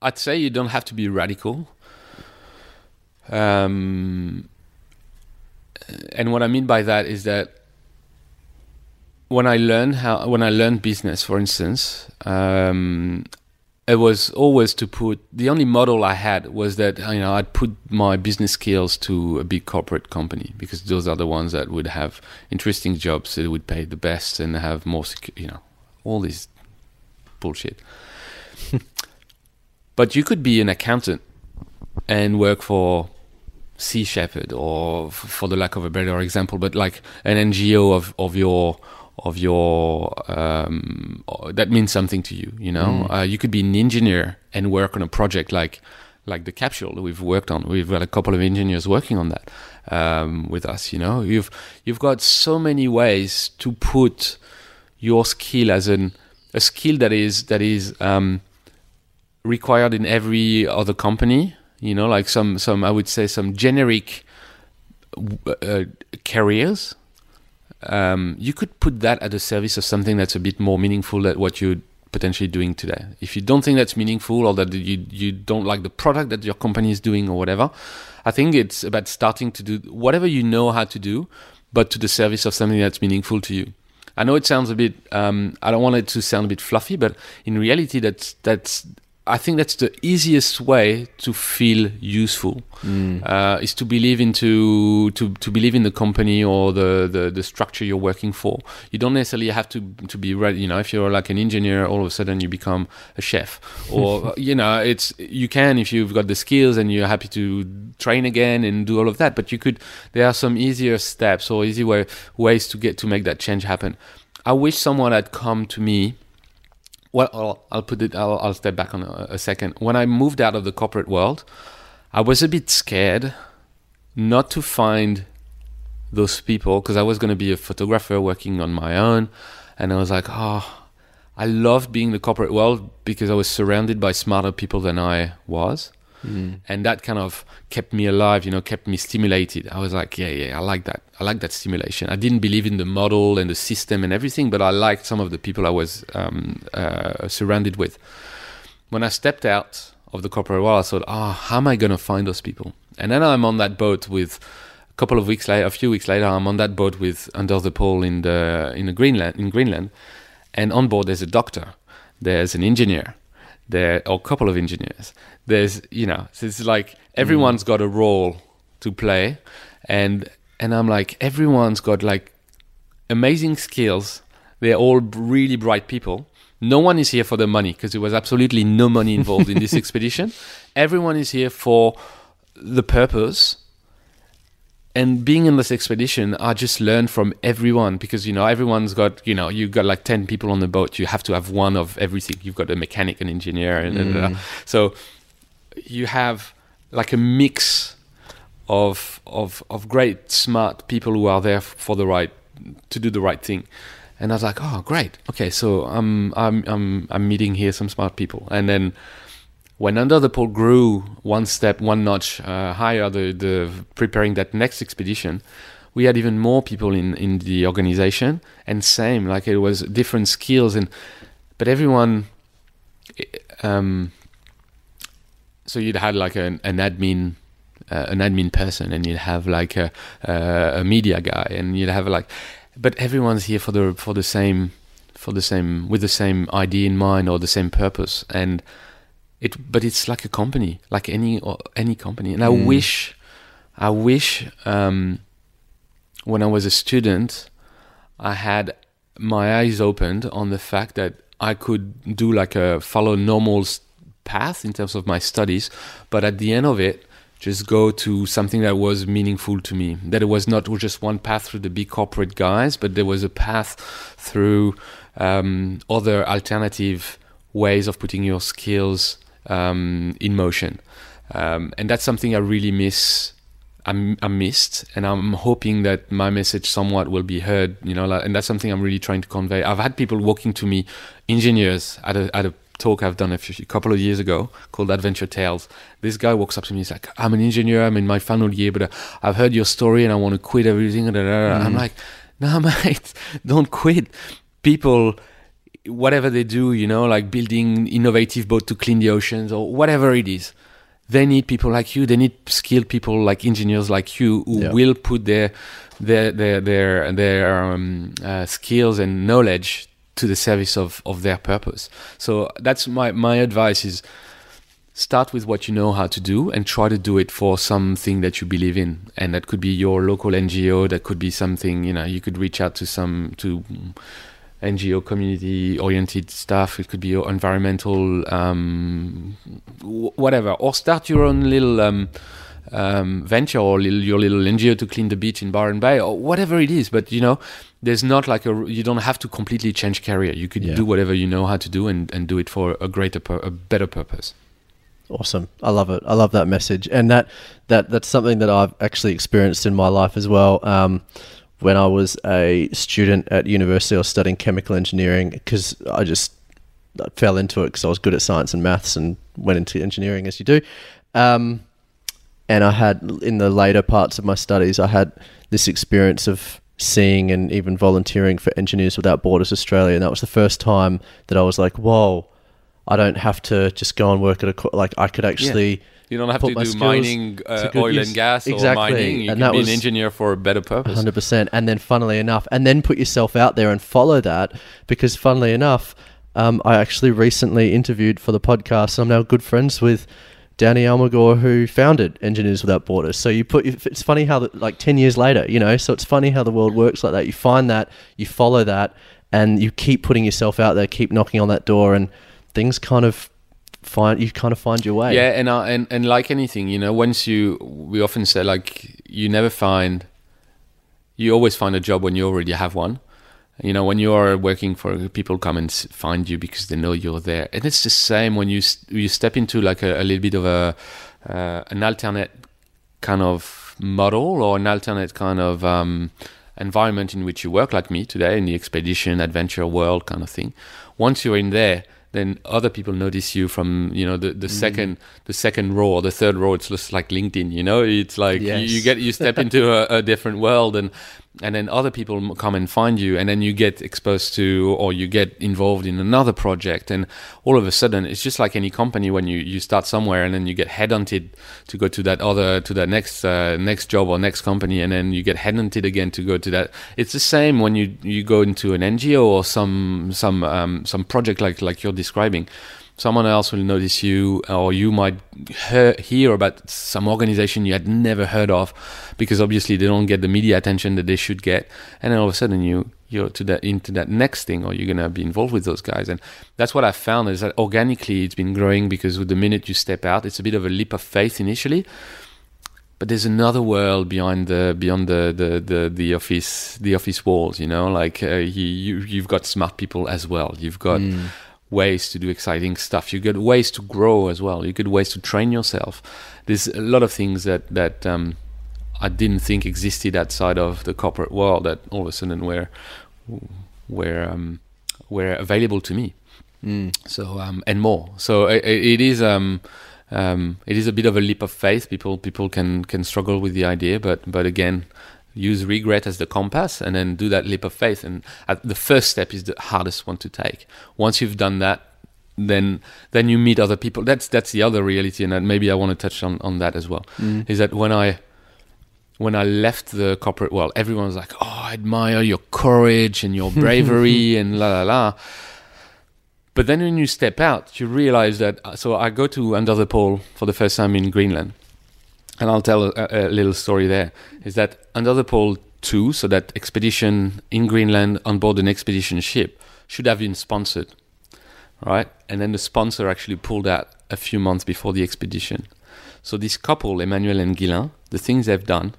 Speaker 2: I'd say you don't have to be radical. Um, and what I mean by that is that when I learned how, when I learned business, for instance, um, it was always to put the only model I had was that you know I'd put my business skills to a big corporate company because those are the ones that would have interesting jobs that would pay the best and have more secu- you know all this bullshit. but you could be an accountant and work for Sea Shepherd or for the lack of a better example, but like an NGO of of your of your um, that means something to you. You know, uh, you could be an engineer and work on a project like like the capsule that we've worked on. We've got a couple of engineers working on that um, with us. You know, you've you've got so many ways to put your skill as an a skill that is that is um, required in every other company. You know, like some some I would say some generic uh, careers um, you could put that at the service of something that's a bit more meaningful than what you're potentially doing today. If you don't think that's meaningful or that you you don't like the product that your company is doing or whatever, I think it's about starting to do whatever you know how to do, but to the service of something that's meaningful to you. I know it sounds a bit. Um, I don't want it to sound a bit fluffy, but in reality, that's that's I think that's the easiest way to feel useful
Speaker 1: Mm.
Speaker 2: uh, is to believe into to, to believe in the company or the, the, the structure you're working for. You don't necessarily have to to be ready. You know, if you're like an engineer, all of a sudden you become a chef, or you know, it's you can if you've got the skills and you're happy to train again and do all of that. But you could. There are some easier steps or easy way, ways to get to make that change happen. I wish someone had come to me well, I'll, put it. I'll, I'll step back on a, a second. When I moved out of the corporate world, I was a bit scared not to find those people because I was going to be a photographer working on my own, and I was like, oh, I loved being in the corporate world because I was surrounded by smarter people than I was.
Speaker 1: Mm.
Speaker 2: And that kind of kept me alive, you know, kept me stimulated. I was like, yeah, yeah, I like that. I like that stimulation. I didn't believe in the model and the system and everything, but I liked some of the people I was um, uh, surrounded with. When I stepped out of the corporate world, I thought, oh, how am I going to find those people? And then I'm on that boat with a couple of weeks later, a few weeks later, I'm on that boat with under the pole in the in the Greenland in Greenland, and on board there's a doctor, there's an engineer, there or a couple of engineers. There's you know, so it's like everyone's mm. got a role to play, and and I'm like everyone's got like amazing skills. They're all really bright people. No one is here for the money because there was absolutely no money involved in this expedition. Everyone is here for the purpose. And being in this expedition, I just learned from everyone because you know everyone's got you know you've got like ten people on the boat. You have to have one of everything. You've got a mechanic, an engineer, and, and, uh, so you have like a mix of of of great smart people who are there for the right to do the right thing. And I was like, oh, great. Okay, so I'm I'm I'm I'm meeting here some smart people. And then Under the Pole grew one step, one notch uh, higher, the the preparing that next expedition, we had even more people in in the organization. And same, like it was different skills and but everyone. Um, so you'd had like an, an admin uh, an admin person and you'd have like a, uh, a media guy and you'd have like but everyone's here for the for the same for the same with the same idea in mind or the same purpose and it but it's like a company like any any company and i
Speaker 1: Mm.
Speaker 2: wish i wish um, when i was a student i had my eyes opened on the fact that i could do like a follow normal path in terms of my studies but at the end of it just go to something that was meaningful to me that it was not just one path through the big corporate guys but there was a path through um, other alternative ways of putting your skills um, in motion um, and that's something i really miss I'm, I missed, and I'm hoping that my message somewhat will be heard. You know, like, and that's something I'm really trying to convey. I've had people walking to me, engineers, at a at a talk I've done a, few, a couple of years ago called Adventure Tales. This guy walks up to me, and he's like, "I'm an engineer. I'm in my final year, but uh, I've heard your story, and I want to quit everything." da." I'm like, "No, mate, don't quit. People." Whatever they do, you know, like building innovative boat to clean the oceans or whatever it is, they need people like you. They need skilled people like engineers like you who
Speaker 1: Yeah.
Speaker 2: will put their their their their their um, uh, skills and knowledge to the service of of their purpose. So that's my my advice is start with what you know how to do and try to do it for something that you believe in and that could be your local ngo that could be something you know you could reach out to some to ngo community oriented stuff it could be environmental um, whatever or start your own little um, um, venture or little, your little ngo to clean the beach in Byron Bay or whatever it is but you know there's not like a you don't have to completely change career you could
Speaker 1: Yeah.
Speaker 2: do whatever you know how to do and, and do it for a greater pur- a better purpose
Speaker 1: Awesome. I love it. I love that message. And that, that that's something that I've actually experienced in my life as well. Um, when I was a student at university, I was studying chemical engineering because I just I fell into it because I was good at science and maths and went into engineering as you do. Um, and I had in the later parts of my studies, I had this experience of seeing and even volunteering for Engineers Without Borders Australia, and that was the first time that I was like, "Whoa, I don't have to just go and work at a co- like I could actually."
Speaker 2: You don't have to do
Speaker 1: skills
Speaker 2: mining, uh, oil
Speaker 1: use.
Speaker 2: and gas,
Speaker 1: Exactly.
Speaker 2: or mining. You
Speaker 1: And
Speaker 2: can be an engineer for a better purpose.
Speaker 1: Hundred percent, and then funnily enough, and then put yourself out there and follow that because funnily enough, um, I actually recently interviewed for the podcast. and I'm now good friends with Danny Almagor, who founded Engineers Without Borders. So you put it's funny how the, like ten years later, you know, so it's funny how the world works like that. You find that, you follow that, and you keep putting yourself out there, keep knocking on that door, and things kind of find you kind of find your way.
Speaker 2: Yeah, and, uh, and and like anything, you know, once you, we often say like you never find, you always find a job when you already have one. You know, when you are working for people, come and find you because they know you're there, and it's the same when you you step into like a, a little bit of a uh, an alternate kind of model or an alternate kind of um, environment in which you work, like me today in the expedition adventure world kind of thing. Once you're in there, then other people notice you from you know the, the mm-hmm. second the second row or the third row. It's just like LinkedIn, you know. It's like you, you get you step into a, a different world and and then other people come and find you and then you get exposed to or you get involved in another project and all of a sudden it's just like any company when you, you start somewhere and then you get headhunted to go to that other to that next uh, next job or next company and then you get headhunted again to go to that. It's the same when you you go into an NGO or some some um, some project like like you're describing someone else will notice you or you might hear, hear about some organization you had never heard of because obviously they don't get the media attention that they should get and then all of a sudden you you're to that into that next thing or you're to be involved with those guys. And that's what i found is that organically it's been growing because with the minute you step out it's a bit of a leap of faith initially but there's another world beyond the beyond the the the, the office the office walls you know? Like uh, you, you you've got smart people as well. You've got ways to do exciting stuff. You get ways to grow as well. You get ways to train yourself. There's a lot of things that that um, I didn't think existed outside of the corporate world that all of a sudden were were um, were available to me. So um, and more. So it, it is um, um, it is a bit of a leap of faith. People people can can struggle with the idea but but again use regret as the compass and then do that leap of faith and uh, the first step is the hardest one to take once you've done that then then you meet other people that's that's the other reality and maybe I want to touch on on that as well is that when I when I left the corporate world, everyone was like, "Oh, I admire your courage and your bravery and la la la." But then when you step out, you realize that. So I go to Under the Pole for the first time in Greenland, and I'll tell a, a little story there. Is that Under the Pole two, so that expedition in Greenland on board an expedition ship should have been sponsored, right? And then the sponsor actually pulled out a few months before the expedition. So this couple, Emmanuelle and Ghislain, the things they've done,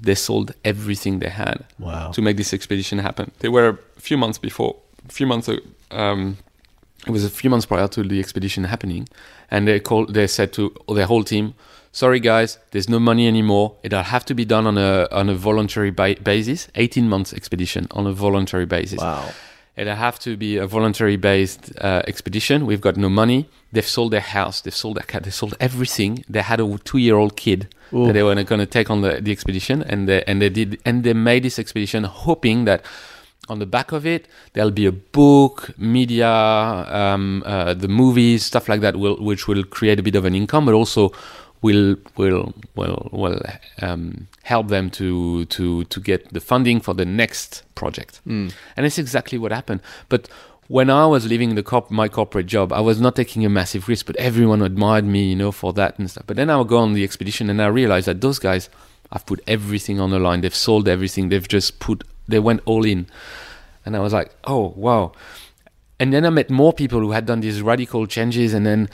Speaker 2: they sold everything they had
Speaker 1: Wow.
Speaker 2: to make this expedition happen. They were a few months before, a few months. Um, it was a few months prior to the expedition happening, and they called. They said to their whole team, "Sorry guys, there's no money anymore. It'll have to be done on a on a voluntary ba- basis. 18 months expedition on a voluntary basis.
Speaker 1: Wow.
Speaker 2: It'll have to be a voluntary based uh, expedition. We've got no money. They've sold their house. They've sold their cat. They sold everything. They had a two year old kid
Speaker 1: Ooh.
Speaker 2: that they were going to take on the, the expedition, and they and they did and they made this expedition hoping that on the back of it, there'll be a book, media, um, uh, the movies, stuff like that, will, which will create a bit of an income, but also will will will will um, help them to to to get the funding for the next project.
Speaker 1: Mm.
Speaker 2: And it's exactly what happened. But when I was leaving the corp- my corporate job, I was not taking a massive risk, but everyone admired me, you know, for that and stuff. But then I would go on the expedition and I realized that those guys, I've put everything on the line. They've sold everything. They've just put, they went all in. And I was like, oh, wow. And then I met more people who had done these radical changes. And then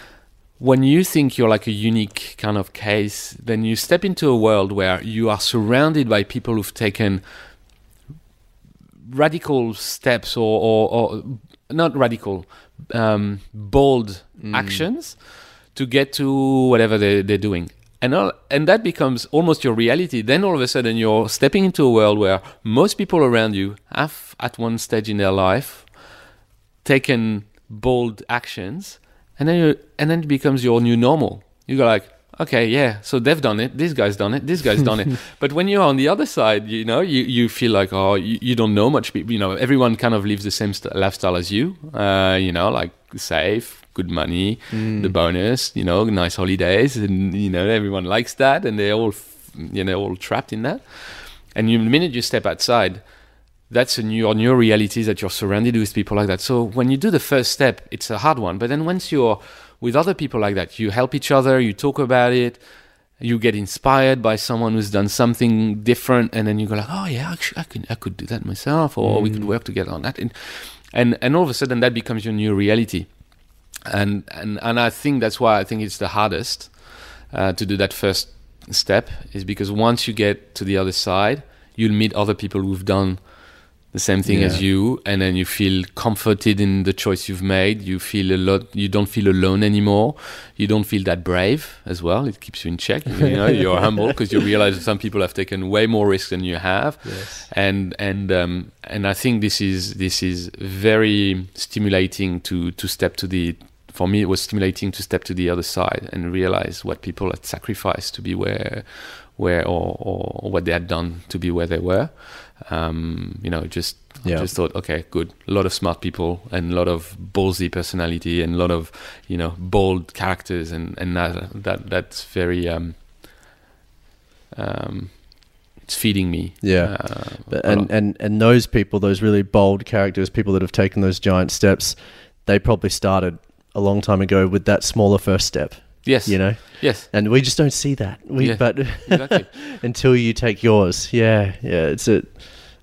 Speaker 2: when you think you're like a unique kind of case, then you step into a world where you are surrounded by people who've taken radical steps or, or, or not radical, um, bold actions to get to whatever they, they're doing. And, all, and that becomes almost your reality. Then all of a sudden, you're stepping into a world where most people around you have, at one stage in their life, taken bold actions, and then you, and then it becomes your new normal. You go like, okay, yeah, so they've done it. This guy's done it. This guy's done it. But when you're on the other side, you know, you, you feel like, oh, you, you don't know much people. You know, everyone kind of lives the same st- lifestyle as you. Uh, you know, like safe, good money, the bonus. You know, nice holidays, and you know, everyone likes that, and they're all, f- you know, all trapped in that. And you, the minute you step outside, that's a new reality that you're surrounded with people like that. So when you do the first step, it's a hard one. But then once you're with other people like that, you help each other, you talk about it, you get inspired by someone who's done something different, and then you go like, oh yeah, actually, I could I could do that myself, or we could work together on that, and and and all of a sudden that becomes your new reality. And and and I think that's why I think it's the hardest uh, to do that first step is because once you get to the other side, you'll meet other people who've done the same thing as you and then you feel comforted in the choice you've made. You feel a lot you don't feel alone anymore. You don't feel that brave as well. It keeps you in check. You know you're humble because you realize that some people have taken way more risk than you have.
Speaker 1: Yes.
Speaker 2: and and um, and I think this is this is very stimulating to to step to the for me it was stimulating to step to the other side and realize what people had sacrificed to be where where or, or what they had done to be where they were um, you know just
Speaker 1: Yeah.
Speaker 2: I just thought okay good a lot of smart people and a lot of ballsy personality and a lot of you know bold characters and and that, that that's very um, um, it's feeding me
Speaker 1: Yeah.
Speaker 2: uh,
Speaker 1: But, and, and and those people, those really bold characters, people that have taken those giant steps, they probably started a long time ago with that smaller first step.
Speaker 2: Yes
Speaker 1: You know,
Speaker 2: yes
Speaker 1: and we just don't see that. We
Speaker 2: Yeah,
Speaker 1: but
Speaker 2: exactly.
Speaker 1: until you take yours, yeah, yeah, it's a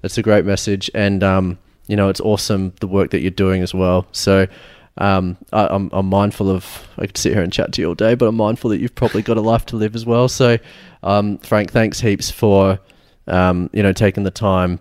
Speaker 1: it's a great message, and um, you know, it's awesome the work that you're doing as well. So. Um, I, I'm, I'm mindful of. I could sit here and chat to you all day, but I'm mindful that you've probably got a life to live as well. So, um, Franck, thanks heaps for, um, you know, taking the time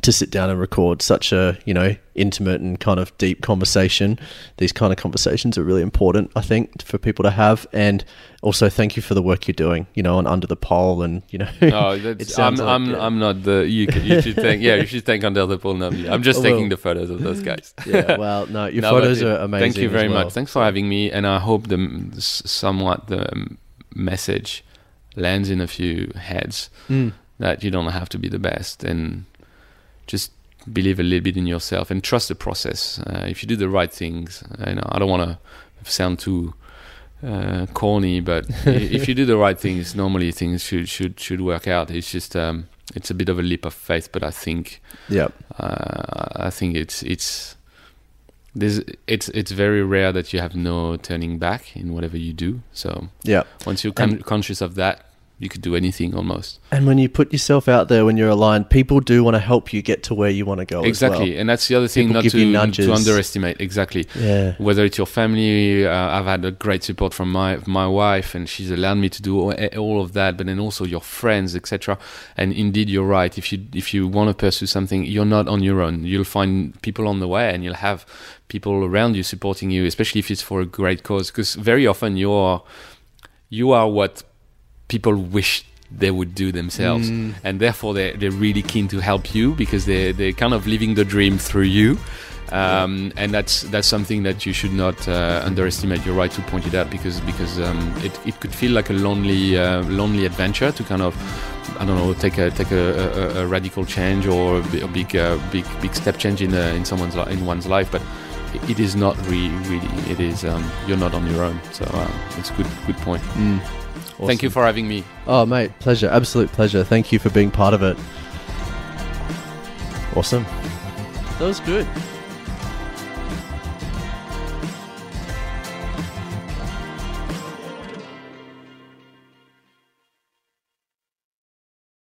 Speaker 1: to sit down and record such a you know intimate and kind of deep conversation. These kind of conversations are really important, I think, for people to have. And also, thank you for the work you're doing. You know, on under the pole, and you know,
Speaker 2: No, that's, I'm,
Speaker 1: like,
Speaker 2: I'm,
Speaker 1: uh,
Speaker 2: I'm not the. You, you should thank. Yeah, you should thank Under the pole not me. I'm just
Speaker 1: I
Speaker 2: taking the photos of those guys.
Speaker 1: yeah. Well, no, your
Speaker 2: No,
Speaker 1: photos are amazing.
Speaker 2: Thank you very
Speaker 1: well.
Speaker 2: much. Thanks for having me, and I hope the somewhat the um, message lands in a few heads
Speaker 1: Mm.
Speaker 2: that you don't have to be the best, and just believe a little bit in yourself and trust the process. Uh, if you do the right things, uh, you know, I don't want to sound too uh, corny, but if you do the right things, normally things should should should work out. It's just um, it's a bit of a leap of faith, but I think
Speaker 1: Yeah.
Speaker 2: uh, I think it's it's there's it's it's very rare that you have no turning back in whatever you do. So
Speaker 1: Yeah.
Speaker 2: once you're con- conscious of that, you could do anything almost.
Speaker 1: And when you put yourself out there, when you're aligned, people do want to help you get to where you want to go.
Speaker 2: exactly, and that's the other thing
Speaker 1: People
Speaker 2: not to to underestimate. Exactly.
Speaker 1: Yeah.
Speaker 2: whether it's your family uh, i've had a great support from my my wife and she's allowed me to do all, all of that but then also your friends etc and indeed you're right if you if you want to pursue something you're not on your own you'll find people on the way and you'll have people around you supporting you especially if it's for a great cause because very often you're you are what people wish they would do themselves,
Speaker 1: Mm.
Speaker 2: and therefore they they're really keen to help you because they're, they're kind of living the dream through you. Um, and that's that's something that you should not uh, underestimate. You're right to point it out because because um, it, it could feel like a lonely uh, lonely adventure to kind of I don't know take a take a, a, a radical change or a, big uh, big big step change in uh, in someone's li- in one's life, but it- it is not really really it is um, you're not on your own. So uh, it's a good good point.
Speaker 1: Mm.
Speaker 2: Thank you for having me.
Speaker 1: Oh, mate, pleasure. Absolute pleasure. Thank you for being part of it. Awesome. That was good.